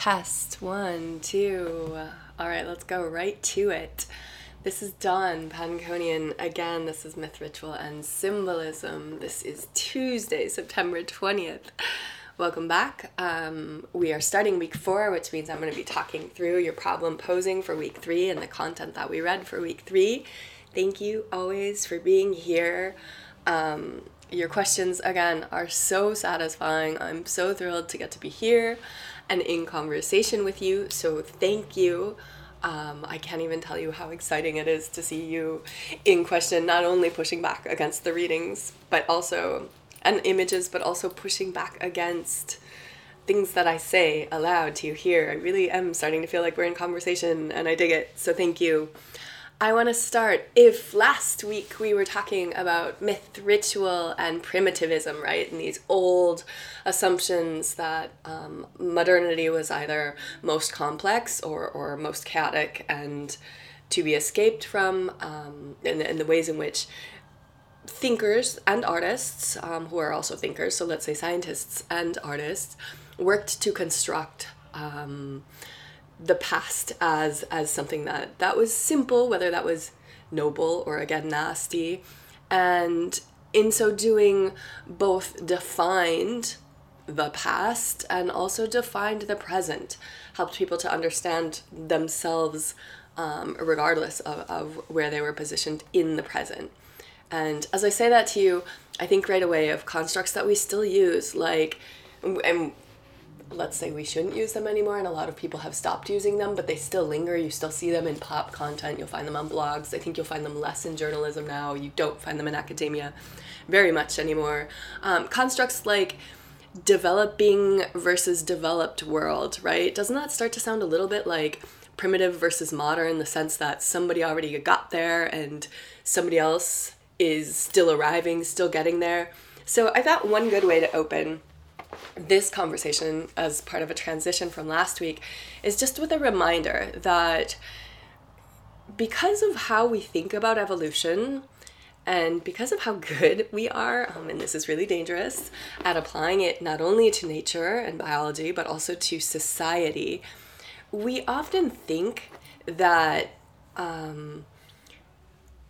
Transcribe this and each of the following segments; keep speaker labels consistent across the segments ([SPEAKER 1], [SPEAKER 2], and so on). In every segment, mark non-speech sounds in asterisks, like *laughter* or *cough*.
[SPEAKER 1] Test one, two. All right, let's go right to it. This is Dawn Panconian. Again, this is Myth, Ritual, and Symbolism. This is Tuesday, September 20th. Welcome back. Um, we are starting week four, which means I'm going to be talking through your problem posing for week three and the content that we read for week three. Thank you always for being here. Um, your questions, again, are so satisfying. I'm so thrilled to get to be here and in conversation with you. So thank you. Um, I can't even tell you how exciting it is to see you in question, not only pushing back against the readings, but also, and images, but also pushing back against things that I say aloud to you here. I really am starting to feel like we're in conversation and I dig it. So thank you. I want to start. If last week we were talking about myth, ritual, and primitivism, right? And these old assumptions that um, modernity was either most complex or, or most chaotic and to be escaped from, um, and, and the ways in which thinkers and artists, um, who are also thinkers, so let's say scientists and artists, worked to construct. Um, the past as as something that that was simple, whether that was noble or again nasty, and in so doing, both defined the past and also defined the present, helped people to understand themselves um, regardless of, of where they were positioned in the present. And as I say that to you, I think right away of constructs that we still use, like, and let's say we shouldn't use them anymore and a lot of people have stopped using them but they still linger. You still see them in pop content. You'll find them on blogs. I think you'll find them less in journalism now. You don't find them in academia very much anymore. Um, constructs like developing versus developed world right? Doesn't that start to sound a little bit like primitive versus modern the sense that somebody already got there and somebody else is still arriving still getting there? So i thought one good way to open this conversation as part of a transition from last week is just with a reminder that because of how we think about evolution and because of how good we are, um, and this is really dangerous, at applying it not only to nature and biology, but also to society, we often think that um,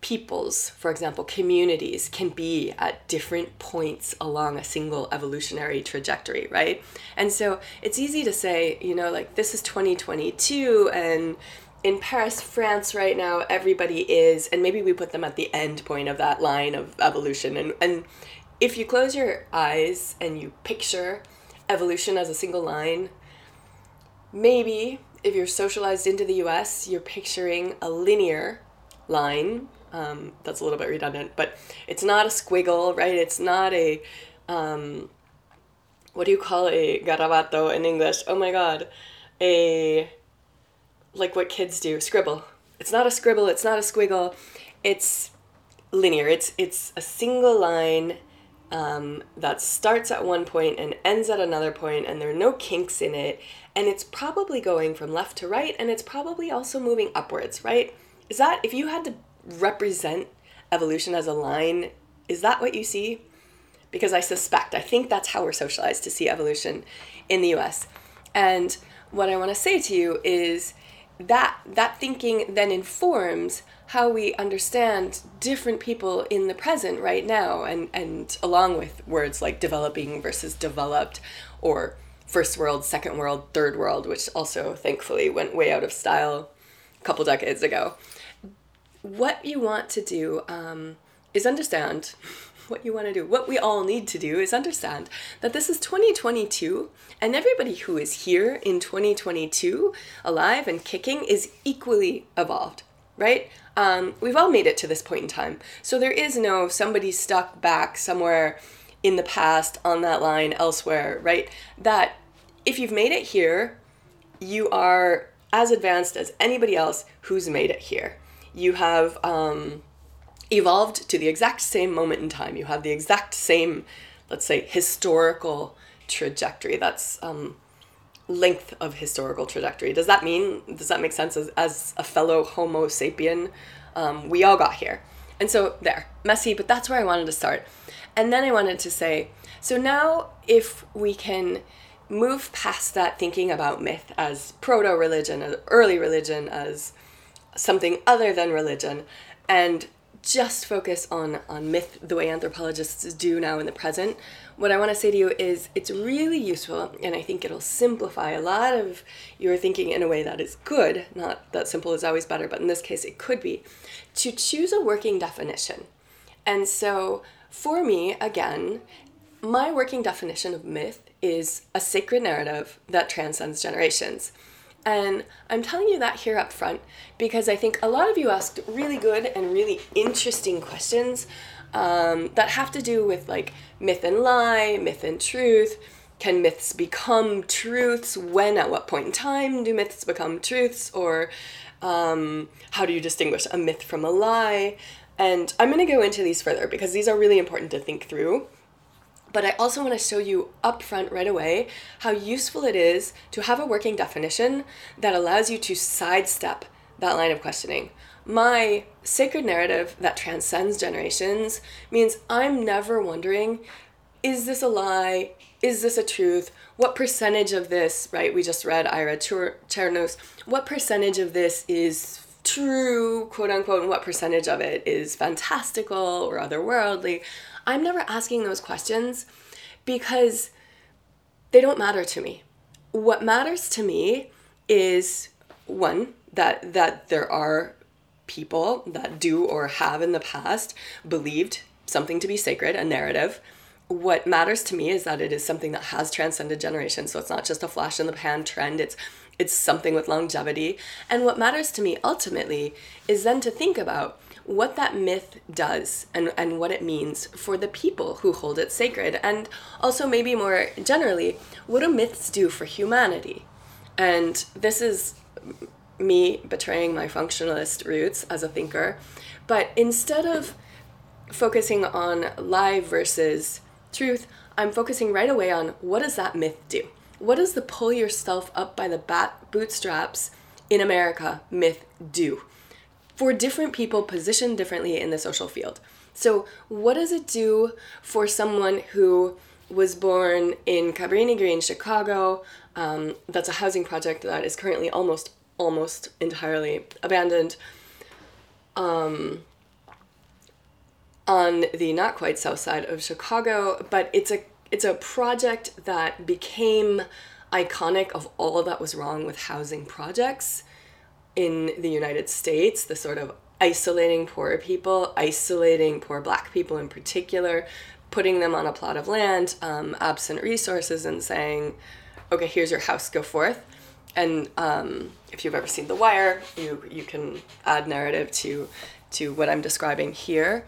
[SPEAKER 1] peoples, for example, communities can be at different points along a single evolutionary trajectory, right? And so it's easy to say, you know, like this is 2022 and in Paris, France right now, everybody is, and maybe we put them at the end point of that line of evolution. And, and if you close your eyes and you picture evolution as a single line, maybe if you're socialized into the US, you're picturing a linear line um, that's a little bit redundant, but it's not a squiggle, right? It's not a, um, what do you call a garabato in English? Oh my god. A, like what kids do, scribble. It's not a scribble, it's not a squiggle. It's linear. It's, it's a single line um, that starts at one point and ends at another point, and there are no kinks in it. And it's probably going from left to right, and it's probably also moving upwards, right? Is that, if you had to represent evolution as a line, is that what you see? Because I suspect, I think that's how we're socialized to see evolution in the US. And what I want to say to you is that that thinking then informs how we understand different people in the present right now and and along with words like developing versus developed or first world second world third world which also thankfully went way out of style a couple decades ago what you want to do um, is understand *laughs* what you want to do. What we all need to do is understand that this is 2022 and everybody who is here in 2022, alive and kicking, is equally evolved, right? Um, we've all made it to this point in time. So there is no somebody stuck back somewhere in the past on that line elsewhere, right? That if you've made it here, you are as advanced as anybody else who's made it here you have um, evolved to the exact same moment in time. You have the exact same, let's say, historical trajectory. That's um, length of historical trajectory. Does that mean, does that make sense as, as a fellow Homo sapien? Um, we all got here. And so there, messy, but that's where I wanted to start. And then I wanted to say, so now if we can move past that thinking about myth as proto religion, as early religion, as something other than religion, and just focus on, on myth the way anthropologists do now in the present, what I want to say to you is it's really useful, and I think it'll simplify a lot of your thinking in a way that is good. Not that simple is always better, but in this case, it could be to choose a working definition. And so, for me, again, my working definition of myth is a sacred narrative that transcends generations. And I'm telling you that here up front because I think a lot of you asked really good and really interesting questions um, that have to do with like myth and lie, myth and truth. Can myths become truths? When, at what point in time do myths become truths? Or um, how do you distinguish a myth from a lie? And I'm going to go into these further because these are really important to think through. But I also want to show you upfront right away how useful it is to have a working definition that allows you to sidestep that line of questioning. My sacred narrative that transcends generations means I'm never wondering is this a lie? Is this a truth? What percentage of this, right? We just read Ira Chernus. What percentage of this is true, quote unquote, and what percentage of it is fantastical or otherworldly? I'm never asking those questions because they don't matter to me. What matters to me is one that that there are people that do or have in the past believed something to be sacred, a narrative. What matters to me is that it is something that has transcended generations. So it's not just a flash in the pan trend. It's it's something with longevity. And what matters to me ultimately is then to think about what that myth does and, and what it means for the people who hold it sacred. And also, maybe more generally, what do myths do for humanity? And this is me betraying my functionalist roots as a thinker. But instead of focusing on lie versus truth, I'm focusing right away on what does that myth do? What does the pull yourself up by the bat bootstraps in America myth do? for different people positioned differently in the social field. So, what does it do for someone who was born in Cabrini Green, Chicago? Um, that's a housing project that is currently almost almost entirely abandoned. Um, on the not quite south side of Chicago, but it's a it's a project that became iconic of all that was wrong with housing projects in the United States, the sort of isolating poor people, isolating poor black people in particular, putting them on a plot of land, um, absent resources, and saying, okay, here's your house, go forth. And um, if you've ever seen The Wire, you, you can add narrative to, to what I'm describing here.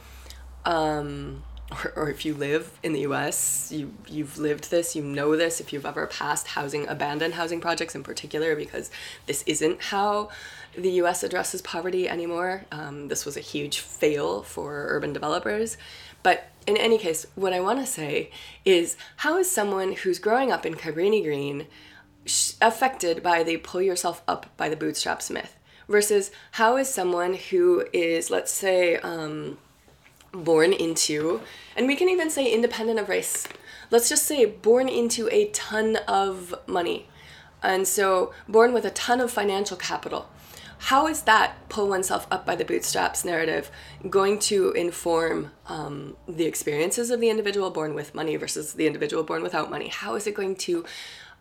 [SPEAKER 1] Um, or, or if you live in the US, you, you've lived this, you know this, if you've ever passed housing, abandoned housing projects in particular, because this isn't how the US addresses poverty anymore. Um, this was a huge fail for urban developers. But in any case, what I want to say is how is someone who's growing up in Cabrini Green affected by the pull yourself up by the bootstraps myth versus how is someone who is, let's say, um, born into, and we can even say independent of race. Let's just say born into a ton of money. And so born with a ton of financial capital. How is that pull oneself up by the bootstraps narrative going to inform um, the experiences of the individual born with money versus the individual born without money? How is it going to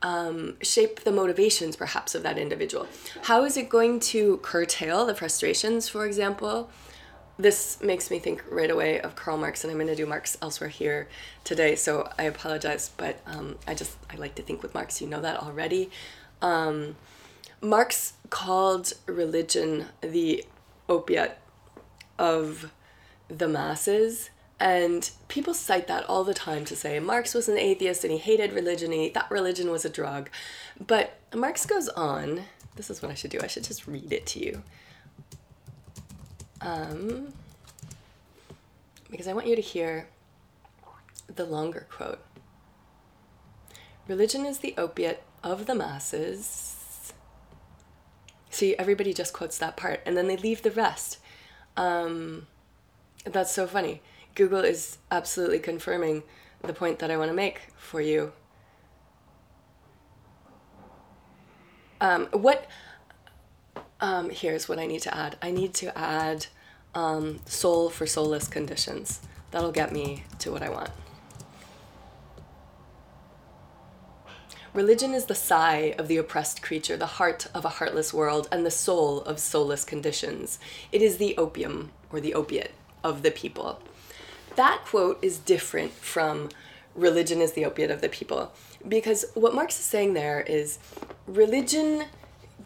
[SPEAKER 1] um, shape the motivations perhaps of that individual? How is it going to curtail the frustrations, for example, this makes me think right away of Karl Marx, and I'm going to do Marx elsewhere here today, so I apologize, but um, I just I like to think with Marx. You know that already. Um, Marx called religion the opiate of the masses, and people cite that all the time to say Marx was an atheist and he hated religion. he thought religion was a drug, but Marx goes on. This is what I should do. I should just read it to you um, because I want you to hear the longer quote. Religion is the opiate of the masses. See, everybody just quotes that part and then they leave the rest. Um, that's so funny. Google is absolutely confirming the point that I want to make for you. Um, what? Um, here's what I need to add. I need to add um, soul for soulless conditions. That'll get me to what I want. Religion is the sigh of the oppressed creature, the heart of a heartless world, and the soul of soulless conditions. It is the opium, or the opiate, of the people. That quote is different from religion is the opiate of the people, because what Marx is saying there is religion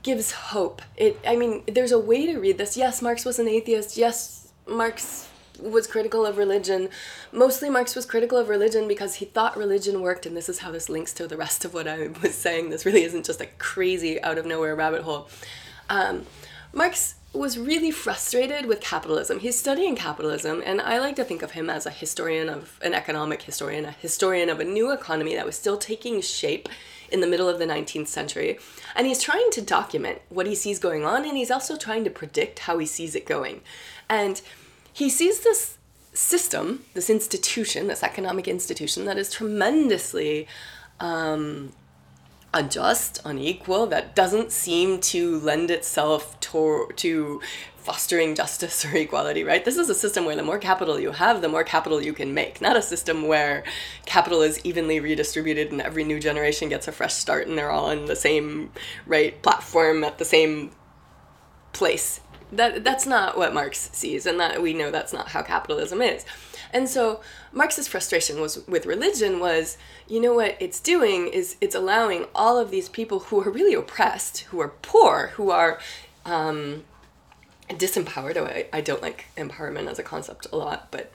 [SPEAKER 1] gives hope. It, I mean, there's a way to read this. Yes, Marx was an atheist. Yes, Marx was critical of religion. Mostly, Marx was critical of religion because he thought religion worked, and this is how this links to the rest of what I *laughs* was saying. This really isn't just a crazy, out of nowhere rabbit hole. Um, Marx was really frustrated with capitalism. He's studying capitalism, and I like to think of him as a historian of an economic historian, a historian of a new economy that was still taking shape in the middle of the 19th century. And he's trying to document what he sees going on, and he's also trying to predict how he sees it going. And he sees this system, this institution, this economic institution that is tremendously um, unjust, unequal, that doesn't seem to lend itself to, to fostering justice *laughs* or equality, right? This is a system where the more capital you have, the more capital you can make. Not a system where capital is evenly redistributed and every new generation gets a fresh start and they're all in the same right platform at the same place that that's not what Marx sees, and that we know that's not how capitalism is. And so Marx's frustration was with religion was, you know what it's doing is it's allowing all of these people who are really oppressed, who are poor, who are um, disempowered. I, I don't like empowerment as a concept a lot, but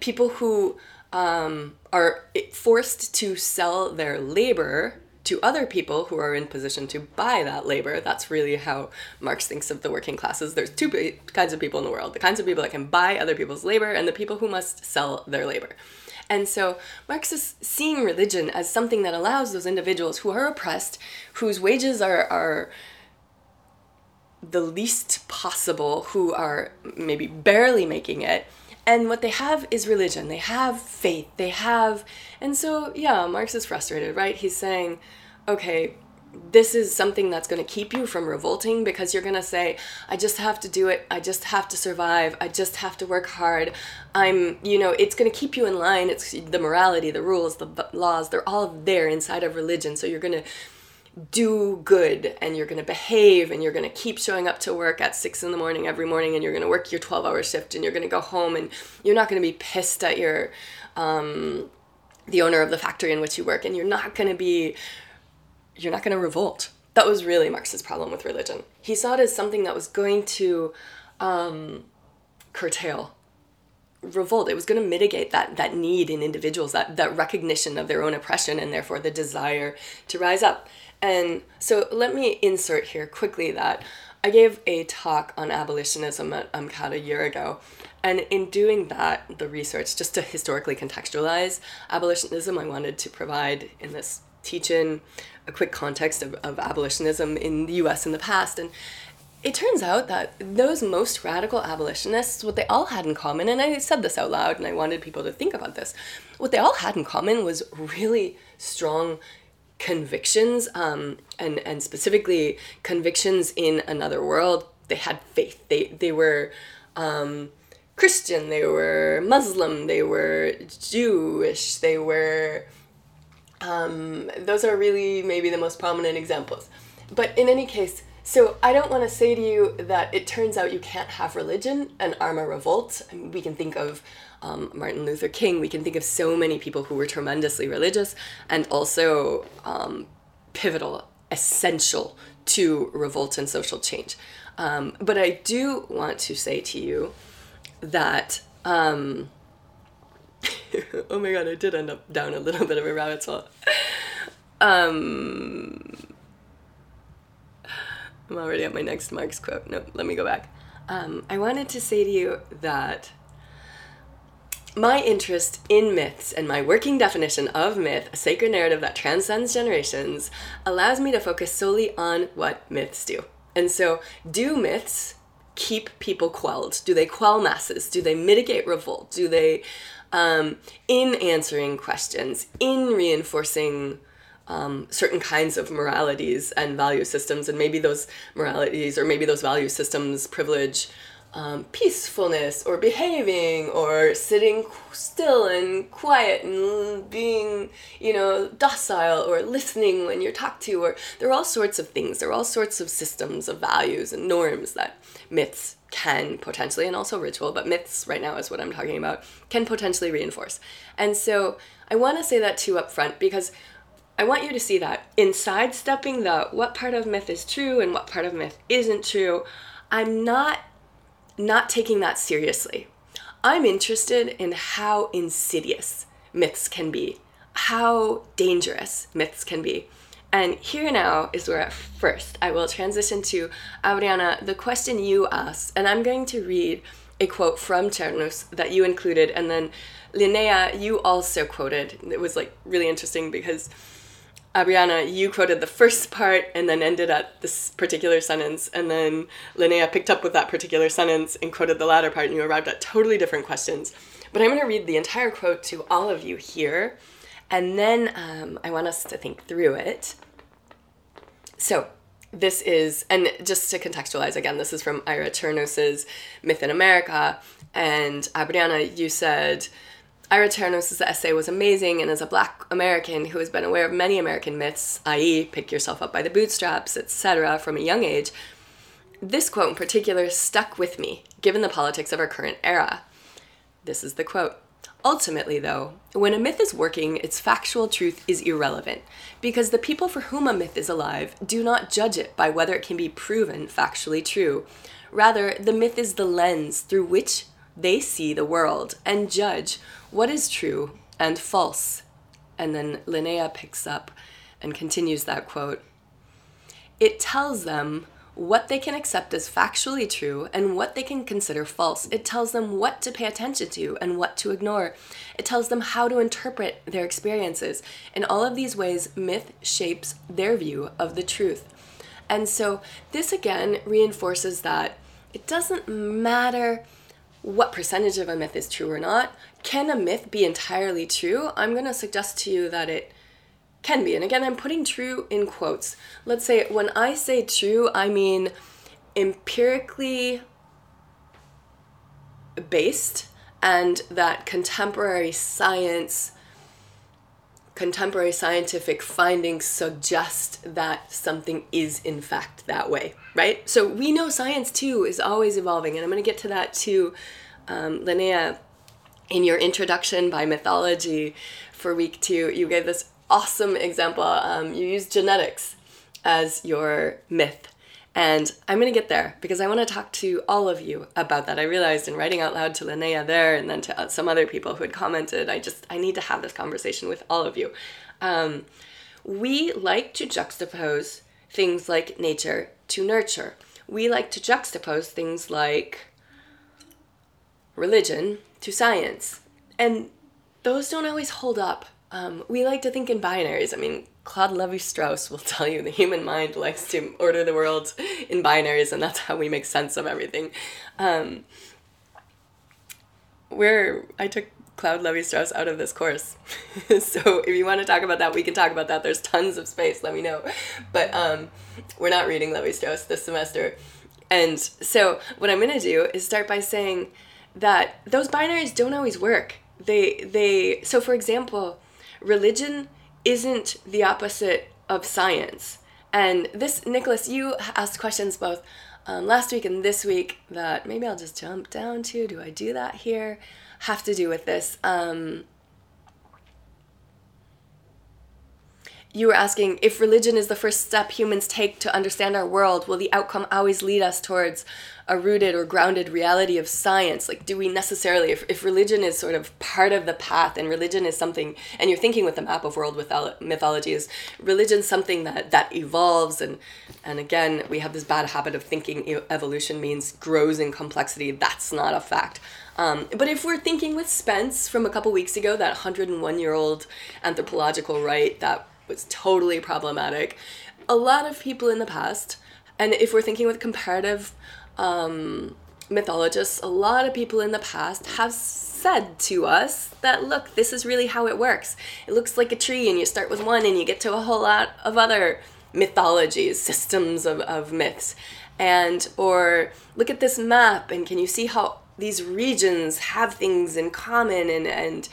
[SPEAKER 1] people who um, are forced to sell their labor to other people who are in position to buy that labor. That's really how Marx thinks of the working classes. There's two kinds of people in the world the kinds of people that can buy other people's labor, and the people who must sell their labor. And so Marx is seeing religion as something that allows those individuals who are oppressed, whose wages are, are the least possible, who are maybe barely making it, and what they have is religion. They have faith. They have. And so, yeah, Marx is frustrated, right? He's saying, okay, this is something that's going to keep you from revolting because you're going to say i just have to do it i just have to survive i just have to work hard i'm you know it's going to keep you in line it's the morality the rules the laws they're all there inside of religion so you're going to do good and you're going to behave and you're going to keep showing up to work at six in the morning every morning and you're going to work your 12 hour shift and you're going to go home and you're not going to be pissed at your um, the owner of the factory in which you work and you're not going to be you're not going to revolt. That was really marx's problem with religion. He saw it as something that was going to um, curtail revolt. It was going to mitigate that that need in individuals that that recognition of their own oppression and therefore the desire to rise up and so let me insert here quickly that I gave a talk on abolitionism uh, at UMCAT a year ago. And in doing that, the research, just to historically contextualize abolitionism, I wanted to provide in this teaching a quick context of, of abolitionism in the US in the past. And it turns out that those most radical abolitionists, what they all had in common, and I said this out loud and I wanted people to think about this, what they all had in common was really strong convictions um, and and specifically convictions in another world they had faith they they were um, christian they were muslim they were jewish they were um, those are really maybe the most prominent examples but in any case so I don't want to say to you that it turns out you can't have religion and arm a revolt. I mean, we can think of um, Martin Luther King. We can think of so many people who were tremendously religious and also um, pivotal, essential to revolt and social change. Um, but I do want to say to you that. Um, *laughs* oh my god, I did end up down a little bit of a rabbit hole. Um, I'm already at my next Marx quote. No, let me go back. Um, I wanted to say to you that my interest in myths and my working definition of myth, a sacred narrative that transcends generations, allows me to focus solely on what myths do. And so, do myths keep people quelled? Do they quell masses? Do they mitigate revolt? Do they, um, in answering questions, in reinforcing um, certain kinds of moralities and value systems, and maybe those moralities or maybe those value systems privilege um, peacefulness or behaving or sitting still and quiet and being, you know, docile or listening when you're talked to, or there are all sorts of things. There are all sorts of systems of values and norms that myths can potentially, and also ritual, but myths right now is what I'm talking about, can potentially reinforce. And so I want to say that too up front because I want you to see that in sidestepping the what part of myth is true and what part of myth isn't true, I'm not not taking that seriously. I'm interested in how insidious myths can be, how dangerous myths can be. And here now is where at first I will transition to Adriana, the question you asked, and I'm going to read a quote from Chernus that you included, and then Linnea, you also quoted. It was like really interesting because Abriana, you quoted the first part and then ended at this particular sentence, and then Linnea picked up with that particular sentence and quoted the latter part, and you arrived at totally different questions. But I'm going to read the entire quote to all of you here, and then um, I want us to think through it. So, this is, and just to contextualize again, this is from Ira Chernus's Myth in America, and Abriana, you said, Ira Chernus's essay was amazing, and as a black American who has been aware of many American myths, i.e., pick yourself up by the bootstraps, etc., from a young age, this quote in particular stuck with me, given the politics of our current era. This is the quote. Ultimately, though, when a myth is working, its factual truth is irrelevant, because the people for whom a myth is alive do not judge it by whether it can be proven factually true. Rather, the myth is the lens through which they see the world and judge what is true and false. And then Linnea picks up and continues that quote. It tells them what they can accept as factually true and what they can consider false. It tells them what to pay attention to and what to ignore. It tells them how to interpret their experiences. In all of these ways, myth shapes their view of the truth. And so, this again reinforces that it doesn't matter what percentage of a myth is true or not. Can a myth be entirely true? I'm going to suggest to you that it can be. And again, I'm putting true in quotes. Let's say when I say true, I mean empirically based and that contemporary science contemporary scientific findings suggest that something is in fact that way, right? So we know science too is always evolving, and I'm going to get to that too, um, Linnea. In your introduction by mythology for week two, you gave this awesome example. Um, you used genetics as your myth and I'm going to get there because I want to talk to all of you about that. I realized in writing out loud to Linnea there and then to uh, some other people who had commented, I just, I need to have this conversation with all of you. Um, we like to juxtapose things like nature to nurture. We like to juxtapose things like religion to science. And those don't always hold up. Um, we like to think in binaries. I mean, Claude Levi Strauss will tell you the human mind likes to order the world in binaries, and that's how we make sense of everything. Um, where I took Claude Levi Strauss out of this course. *laughs* so if you want to talk about that, we can talk about that. There's tons of space, let me know. But um, we're not reading Levi Strauss this semester. And so what I'm going to do is start by saying that those binaries don't always work. They they so for example, religion isn't the opposite of science. And this, Nicholas, you asked questions both um, last week and this week that maybe I'll just jump down to. Do I do that here? Have to do with this. Um, you were asking if religion is the first step humans take to understand our world, will the outcome always lead us towards a rooted or grounded reality of science? Like, do we necessarily, if, if religion is sort of part of the path and religion is something, and you're thinking with the map of world mythology, is religion something that, that evolves? And, and again, we have this bad habit of thinking evolution means grows in complexity. That's not a fact. Um, but if we're thinking with Spence from a couple weeks ago, that 101 year old anthropological right that was totally problematic, a lot of people in the past, and if we're thinking with comparative um, mythologists, a lot of people in the past have said to us that look, this is really how it works. It looks like a tree, and you start with one, and you get to a whole lot of other mythologies, systems of, of myths. And, or look at this map, and can you see how these regions have things in common? And, and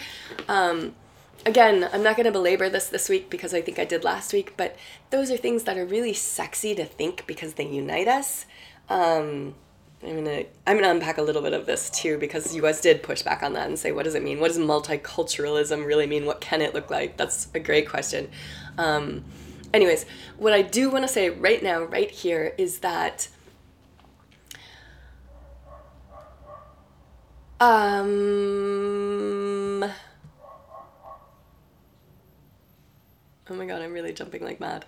[SPEAKER 1] um, again, I'm not going to belabor this this week because I think I did last week, but those are things that are really sexy to think because they unite us. Um, I'm gonna I'm gonna unpack a little bit of this too because you guys did push back on that and say what does it mean? What does multiculturalism really mean? What can it look like? That's a great question. Um, anyways, what I do want to say right now, right here, is that um. Oh my god, I'm really jumping like mad.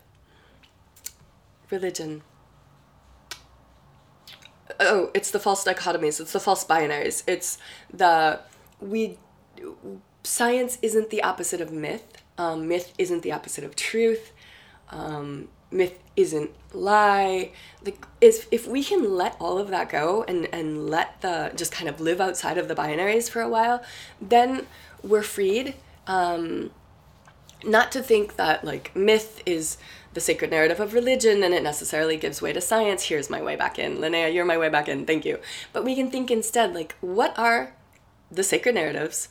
[SPEAKER 1] Religion oh, it's the false dichotomies, it's the false binaries, it's the we science isn't the opposite of myth. Um, myth isn't the opposite of truth. Um, myth isn't lie. Like, is if we can let all of that go and and let the just kind of live outside of the binaries for a while, then we're freed. Um, not to think that like myth is the sacred narrative of religion and it necessarily gives way to science. Here's my way back in. Linnea, you're my way back in. Thank you. But we can think instead like, what are the sacred narratives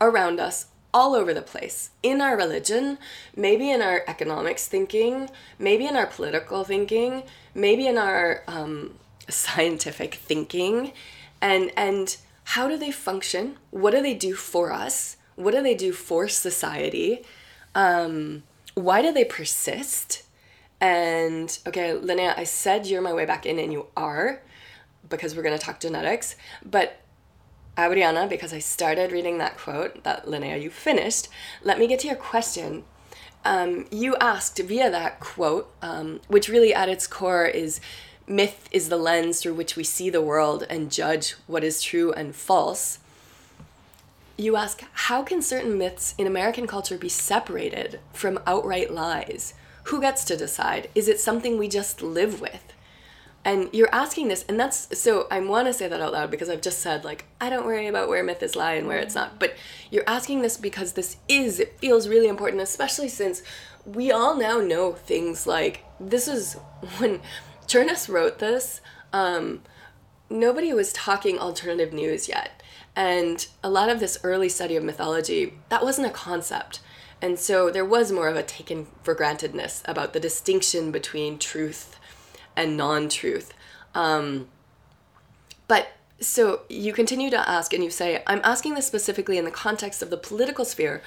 [SPEAKER 1] around us all over the place in our religion, maybe in our economics thinking, maybe in our political thinking, maybe in our um, scientific thinking, and and how do they function? What do they do for us? What do they do for society? Um, why do they persist? And okay, Linnea, I said you're my way back in, and you are, because we're going to talk genetics. But Adriana, because I started reading that quote that Linnea, you finished, let me get to your question. Um, you asked via that quote, um, which really at its core is myth is the lens through which we see the world and judge what is true and false you ask, how can certain myths in American culture be separated from outright lies? Who gets to decide? Is it something we just live with? And you're asking this, and that's so I want to say that out loud because I've just said, like, I don't worry about where myth is lie and where it's not. But you're asking this because this is, it feels really important, especially since we all now know things like this is *laughs* when Chernus wrote this, um, nobody was talking alternative news yet and a lot of this early study of mythology, that wasn't a concept. And so there was more of a taken for grantedness about the distinction between truth and non truth. Um, but so you continue to ask, and you say, I'm asking this specifically in the context of the political sphere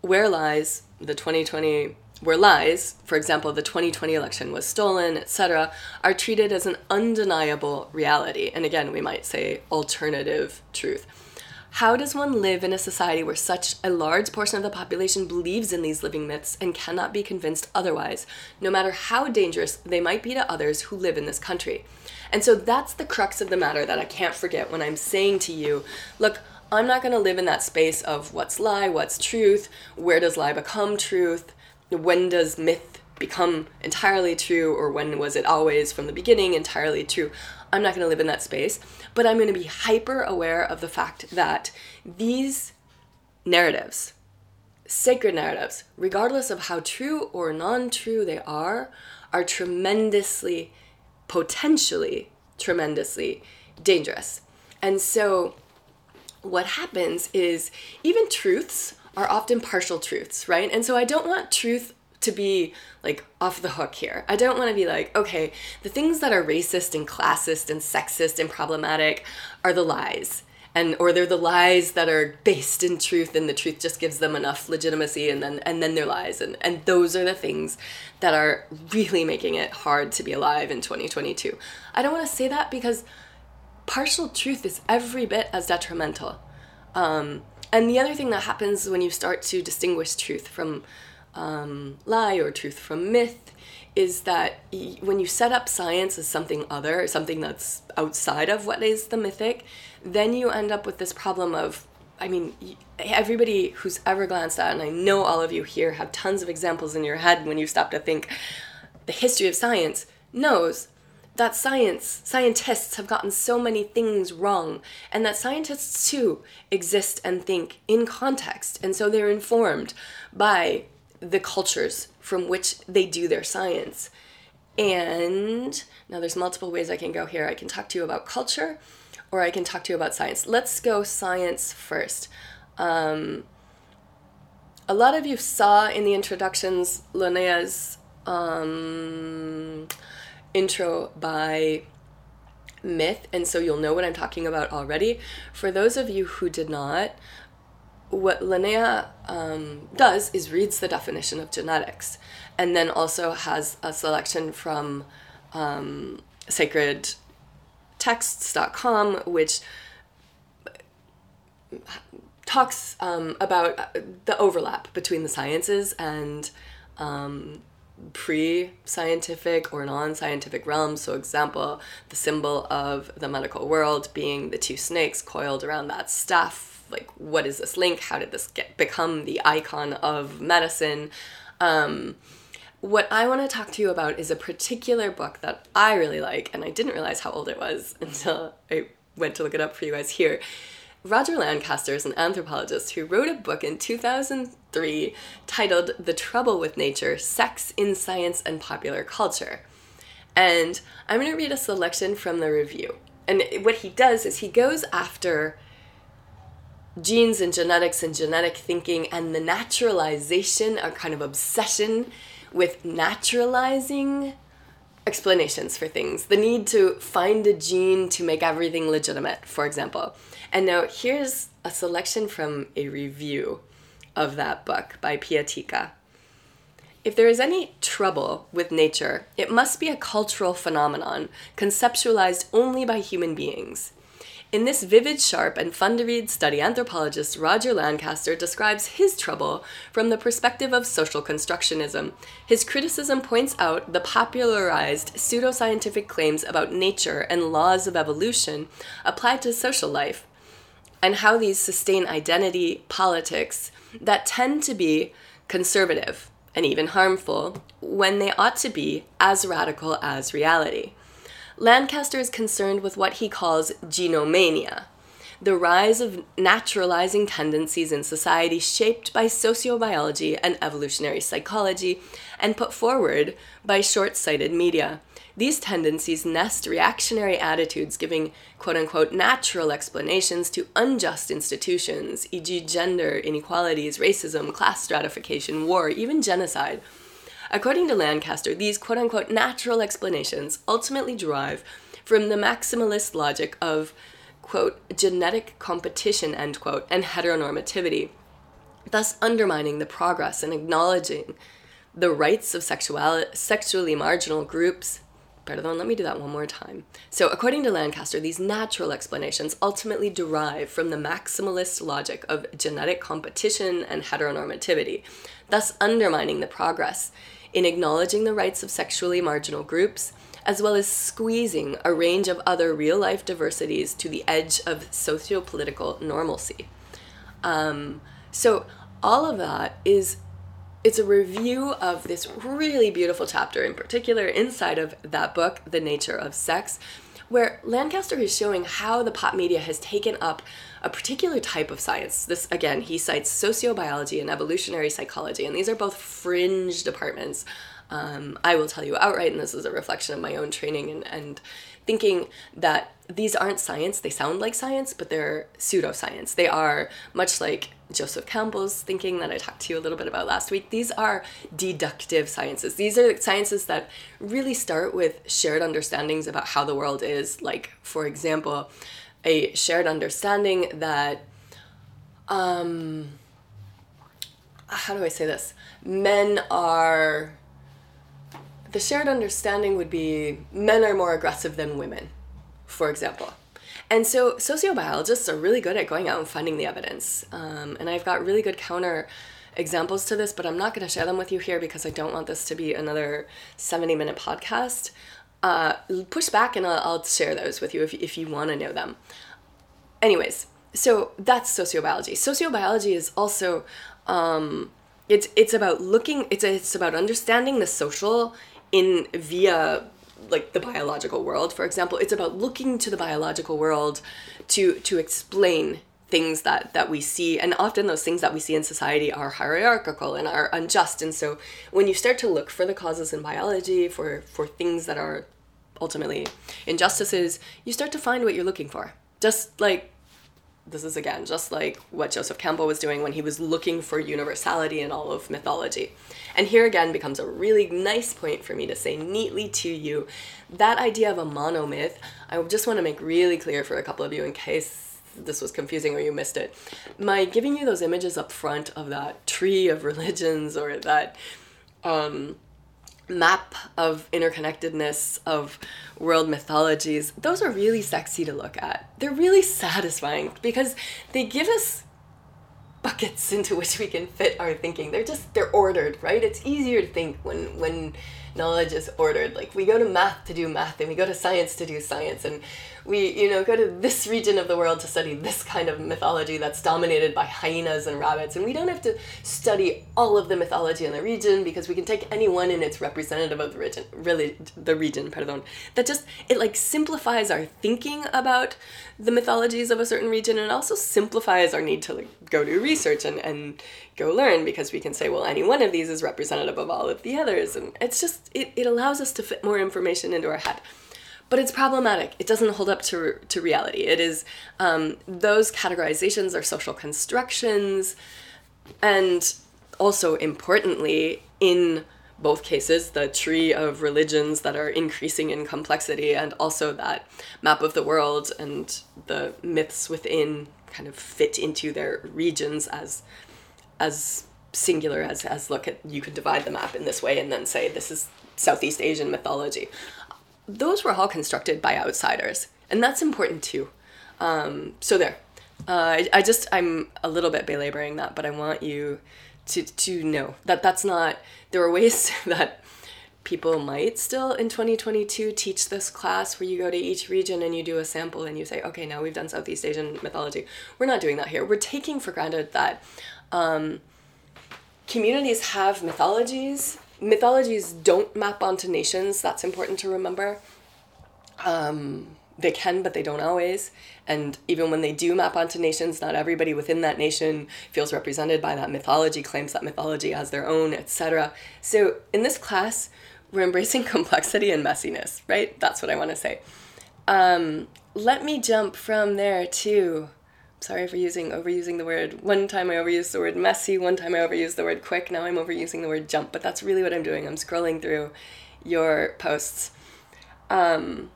[SPEAKER 1] where lies the 2020 where lies, for example, the 2020 election was stolen, etc., are treated as an undeniable reality. And again, we might say alternative truth. How does one live in a society where such a large portion of the population believes in these living myths and cannot be convinced otherwise, no matter how dangerous they might be to others who live in this country? And so that's the crux of the matter that I can't forget when I'm saying to you, look, I'm not going to live in that space of what's lie, what's truth, where does lie become truth, when does myth become entirely true or when was it always from the beginning entirely true? I'm not going to live in that space but i'm going to be hyper aware of the fact that these narratives sacred narratives regardless of how true or non-true they are are tremendously potentially tremendously dangerous. And so what happens is even truths are often partial truths, right? And so I don't want truth to be like off the hook here. I don't want to be like, okay, the things that are racist and classist and sexist and problematic are the lies. And or they're the lies that are based in truth and the truth just gives them enough legitimacy and then and then they're lies and and those are the things that are really making it hard to be alive in 2022. I don't want to say that because partial truth is every bit as detrimental. Um, and the other thing that happens when you start to distinguish truth from um, lie or truth from myth is that y- when you set up science as something other, something that's outside of what is the mythic, then you end up with this problem of I mean, everybody who's ever glanced at, and I know all of you here have tons of examples in your head when you stop to think the history of science, knows that science, scientists have gotten so many things wrong, and that scientists too exist and think in context, and so they're informed by the cultures from which they do their science. And now there's multiple ways I can go here. I can talk to you about culture or I can talk to you about science. Let's go science first. Um, a lot of you saw in the introductions Linnea's um, intro by myth, and so you'll know what I'm talking about already. For those of you who did not, what Linnea um, does is reads the definition of genetics and then also has a selection from um, sacredtexts.com, which talks um, about the overlap between the sciences and um, pre-scientific or non-scientific realms so example the symbol of the medical world being the two snakes coiled around that staff. Like what is this link? How did this get become the icon of medicine? Um, what i want to talk to you about is a particular book that i really like and i didn't realize how old it was *laughs* until i went to look it up for you guys here. Roger Lancaster is an anthropologist who wrote a book in 2003 titled The Trouble with Nature Sex in Science and Popular Culture. And I'm going to read a selection from the review. And what he does is he goes after genes and genetics and genetic thinking and the naturalization, a kind of obsession with naturalizing explanations for things. The need to find a gene to make everything legitimate, for example. And now here's a selection from a review of that book by Piatika. If there is any trouble with nature, it must be a cultural phenomenon conceptualized only by human beings. In this vivid, sharp, and fun to read study, anthropologist Roger Lancaster describes his trouble from the perspective of social constructionism. His criticism points out the popularized pseudoscientific claims about nature and laws of evolution applied to social life, and how these sustain identity politics that tend to be conservative and even harmful when they ought to be as radical as reality. Lancaster is concerned with what he calls genomania, the rise of naturalizing tendencies in society shaped by sociobiology and evolutionary psychology and put forward by short sighted media. These tendencies nest reactionary attitudes giving quote unquote natural explanations to unjust institutions, e.g., gender inequalities, racism, class stratification, war, even genocide. According to Lancaster, these quote unquote natural explanations ultimately derive from the maximalist logic of quote genetic competition end quote and heteronormativity, thus undermining the progress and acknowledging the rights of sexual- sexually marginal groups, Pardon, let me do that one more time. So, according to Lancaster, these natural explanations ultimately derive from the maximalist logic of genetic competition and heteronormativity, thus undermining the progress in acknowledging the rights of sexually marginal groups, as well as squeezing a range of other real life diversities to the edge of socio political normalcy. Um, so, all of that is it's a review of this really beautiful chapter in particular inside of that book the nature of sex where lancaster is showing how the pop media has taken up a particular type of science. This again he cites sociobiology and evolutionary psychology and these are both fringe departments. Um, i will tell you outright and this is a reflection of my own training and, and thinking that these aren't science. They sound like science but they're pseudoscience. They are much like Joseph Campbell's thinking that I talked to you a little bit about last week. These are deductive sciences. These are sciences that really start with shared understandings about how the world is. Like, for example, a shared understanding that, um, how do I say this? Men are. The shared understanding would be men are more aggressive than women, for example and so sociobiologists are really good at going out and finding the evidence. Um, and I've got really good counter examples to this, but I'm not going to share them with you here because I don't want this to be another 70 minute podcast. Uh, push back and I'll, I'll share those with you if, if you want to know them. Anyways, so that's sociobiology. Sociobiology is also um, it's it's about looking it's it's about understanding the social in via like the biological world, for example, it's about looking to the biological world to to explain things that that we see. And often those things that we see in society are hierarchical and are unjust. And so when you start to look for the causes in biology for for things that are ultimately injustices you start to find what you're looking for. Just like this is again just like what Joseph Campbell was doing when he was looking for universality in all of mythology. And here again becomes a really nice point for me to say neatly to you that idea of a monomyth, I just want to make really clear for a couple of you in case this was confusing or you missed it. My giving you those images up front of that tree of *laughs* religions or that um, map of interconnectedness of world mythologies, those are really sexy to look at. They're really satisfying because they give us buckets into which we can fit our thinking. They're just they're ordered, right? It's easier to think when when knowledge is ordered. Like we go to math to do math and we go to science to do science and we, you know, go to this region of the world to study this kind of mythology that's dominated by hyenas and rabbits. And we don't have to study all of the mythology in the region because we can take any one and it's representative of the region, really the region, pardon. That just it like simplifies our thinking about the mythologies of a certain region and also simplifies our need to like go do research and, and go learn because we can say, well, any one of these is representative of all of the others. And it's just, it, it allows us to fit more information into our head. But it's problematic. It doesn't hold up to, to reality. It is, um, those categorizations are social constructions. And also, importantly, in both cases, the tree of religions that are increasing in complexity, and also that map of the world and the myths within kind of fit into their regions as as singular as as look at you could divide the map in this way and then say this is Southeast Asian mythology. Those were all constructed by outsiders, and that's important too. Um, so there. Uh, I, I just I'm a little bit belaboring that, but I want you to to know that that's not. There are ways *laughs* that people might still in 2022 teach this class where you go to each region and you do a sample and you say, okay, now we've done Southeast Asian mythology. We're not doing that here. We're taking for granted that um, communities have mythologies. Mythologies don't map onto nations. That's important to remember. Um, they can, but they don't always. And even when they do map onto nations, not everybody within that nation feels represented by that mythology, claims that mythology as their own, etc. So in this class, we're embracing *laughs* complexity and messiness, right? That's what I want to say. Um, let me jump from there to sorry for using overusing the word. One time I overused the word messy, one time I overused the word quick, now I'm overusing the word jump, but that's really what I'm doing. I'm scrolling through your posts. Um,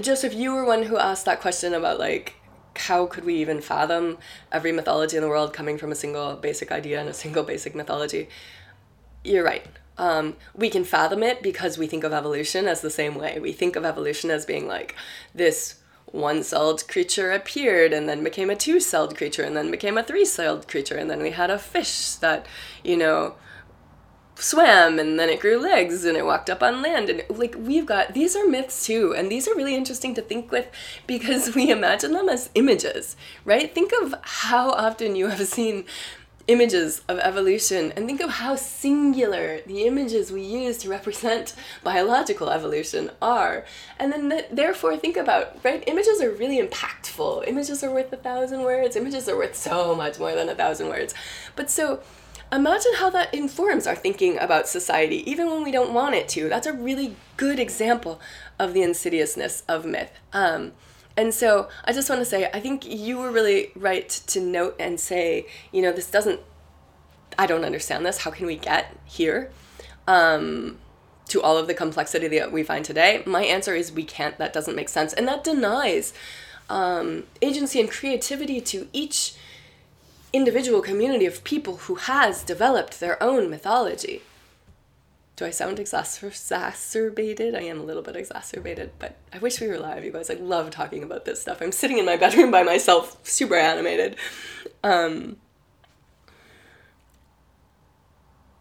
[SPEAKER 1] Joseph, you were one who asked that question about like how could we even fathom every mythology in the world coming from a single basic idea and a single *laughs* basic mythology? You're right. Um, we can fathom it because we think of evolution as the same way. We think of evolution as being like this one celled creature appeared and then became a two celled creature and then became a three celled creature and then we had a fish that, you know, swam and then it grew legs and it walked up on land. And like we've got these are myths too and these are really interesting to think with *laughs* because we imagine them as images right? Think of how often you have seen images of evolution and think of how singular the images we use to represent biological evolution are. And then th- therefore think about right images are really impactful. Images are worth a thousand words. Images are worth so much more than a thousand words. But so imagine how that informs our thinking about society even when we don't want it to. That's a really good example of the insidiousness of myth. Um, and so I just want to say, I think you were really right to note and say, you know, this doesn't, I don't understand this. How can we get here um, to all of the complexity that we find today? My answer is we can't. That doesn't make sense. And that denies um, agency and creativity to each individual community of people who has developed their own mythology do I sound exacerbated? I am a little bit exacerbated, but I wish we were live, you guys. I love talking about this stuff. I'm sitting in my bedroom by myself, super animated. Um,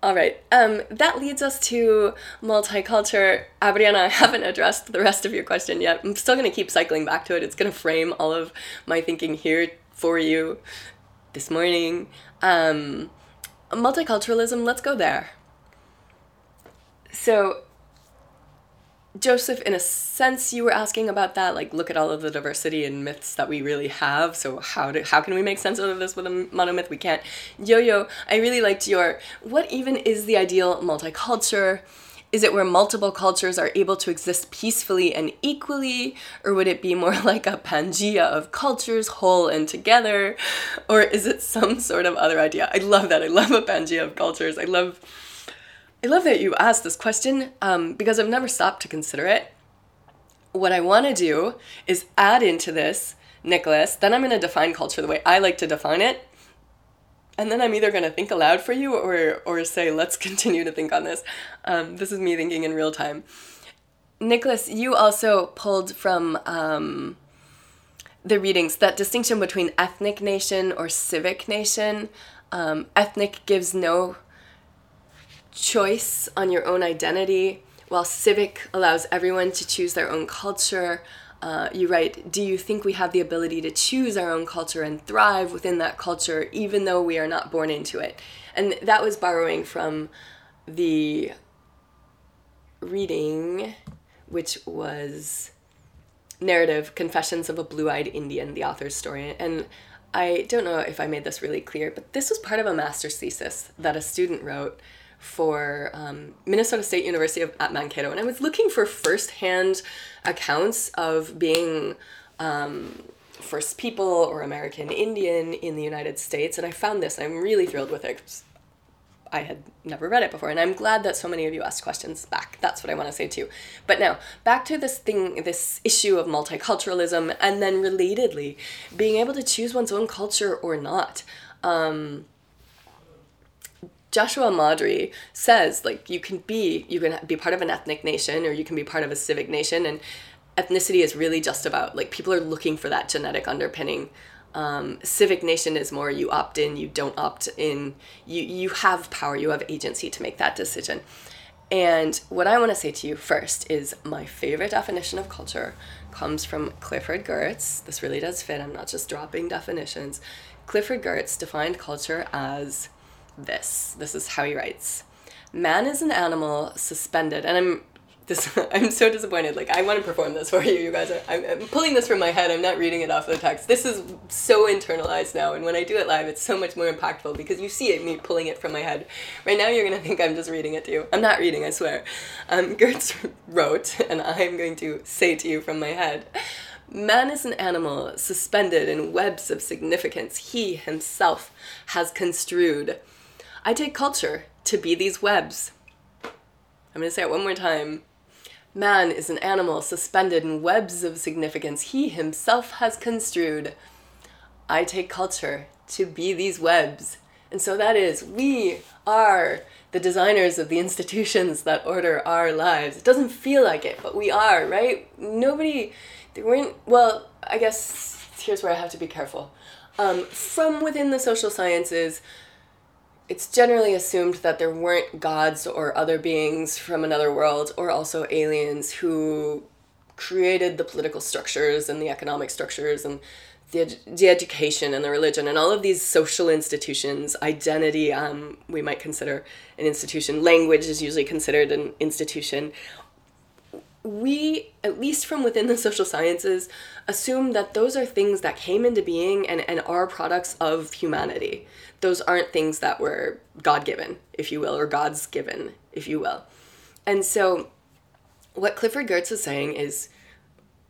[SPEAKER 1] all right, um, that leads us to multicultural. Abriana, I haven't addressed the rest of your question yet. I'm still going to keep cycling back to it. It's going to frame all of my thinking here for you this morning. Um, multiculturalism, let's go there. So, Joseph, in a sense, you were asking about that. Like, look at all of the diversity and myths that we really have. So how do how can we make sense of this with a monomyth? We can't. Yo yo, I really liked your. What even is the ideal multiculture? Is it where multiple cultures are able to exist peacefully and equally? Or would it be more *laughs* like a Pangea of cultures whole and together? Or is it some sort of other idea? I love that. I love a Pangea of cultures. I love I love that you asked this question um, because I've never stopped to consider it. What I want to do is add into this, Nicholas, then I'm going to define culture the way I like to define it. And then I'm either going to think aloud for you or, or say, let's *laughs* continue to think on this. Um, this is me thinking in real time. Nicholas, you also pulled from um, the readings that distinction between ethnic nation or civic nation. Um, ethnic gives no choice on your own identity, while civic allows everyone to choose their own culture. Uh, you write, Do you think we have the ability to choose our own culture and thrive within that culture, even though we are not born into it? And that was borrowing from the reading, which was narrative Confessions of a Blue Eyed Indian, the author's story. And I don't know if I made this really clear, but this was part of a master's thesis that a student wrote for um, Minnesota State University of, at Mankato, and I was looking for firsthand accounts of being um, First People or American Indian in the United States, and I found this. I'm really thrilled with it. Because I had never read it before, and I'm glad that so many of you asked questions back. That's what I want to say too. But now, back to this thing, this issue of multiculturalism, and then relatedly, being able to choose one's own culture or not. Um, Joshua Madri says like you can be you can be part of an ethnic nation or you can be part of a civic nation and ethnicity is really just about like people are looking for that genetic underpinning. Um, civic nation is more you opt in you don't opt in. You you have power you have agency to make that decision. And what i want to say to you first is my favorite definition of culture comes from clifford geertz this really does fit i'm not just dropping definitions. Clifford geertz defined culture as this. This is how he writes. Man is an animal suspended, and I'm this. *laughs* I'm so disappointed. Like I want to perform this for you, you guys. I'm, I'm pulling this from my head. I'm not reading it off the text. This is so internalized now, and when I do it live, it's so much more impactful because you see it me pulling it from my head. Right now, you're gonna think I'm just reading it to you. I'm not reading. I swear. Um, *laughs* Geertz wrote, and I'm going to say to you from my head. Man is an animal suspended in webs of significance he himself has construed. I take culture to be these webs. I'm going to say it one more time. Man is an animal suspended in webs of significance he himself has construed. I take culture to be these webs. And so that is, we are the designers of the institutions that order our lives. It doesn't feel like it, but we are, right? Nobody, they weren't, well, I guess here's where I have to be careful. Um, from within the social sciences, it's generally assumed that there weren't gods or other beings from another world or also aliens who created the political structures and the economic structures and the, the education and the religion and all of these social institutions. Identity um, we might consider an institution. Language is usually considered an institution we, at least from within the social sciences, assume that those are things that came into being and, and are products of humanity. Those aren't things that were God given, if you will, or God's given, if you will. And so, what Clifford Geertz is saying is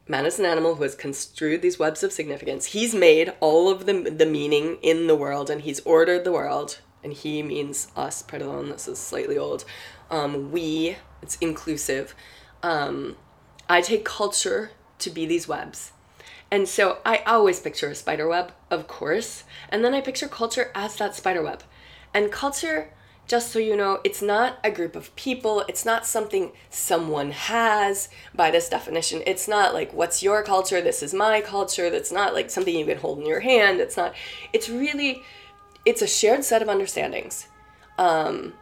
[SPEAKER 1] man is an animal who has construed these webs of significance. He's made all of the, the meaning in the world and he's ordered the world. And he means us, pardon, this is slightly old. Um, we, it's inclusive um, I take culture to be these webs. And so I always picture a spider web, of course, and then I picture culture as that spider web. And culture, just so you know, it's not a group of people, it's not something someone has by this definition. It's not like, what's your culture? This is my culture. That's not like something you can hold in your hand. It's not, it's really, it's a shared set of understandings. Um,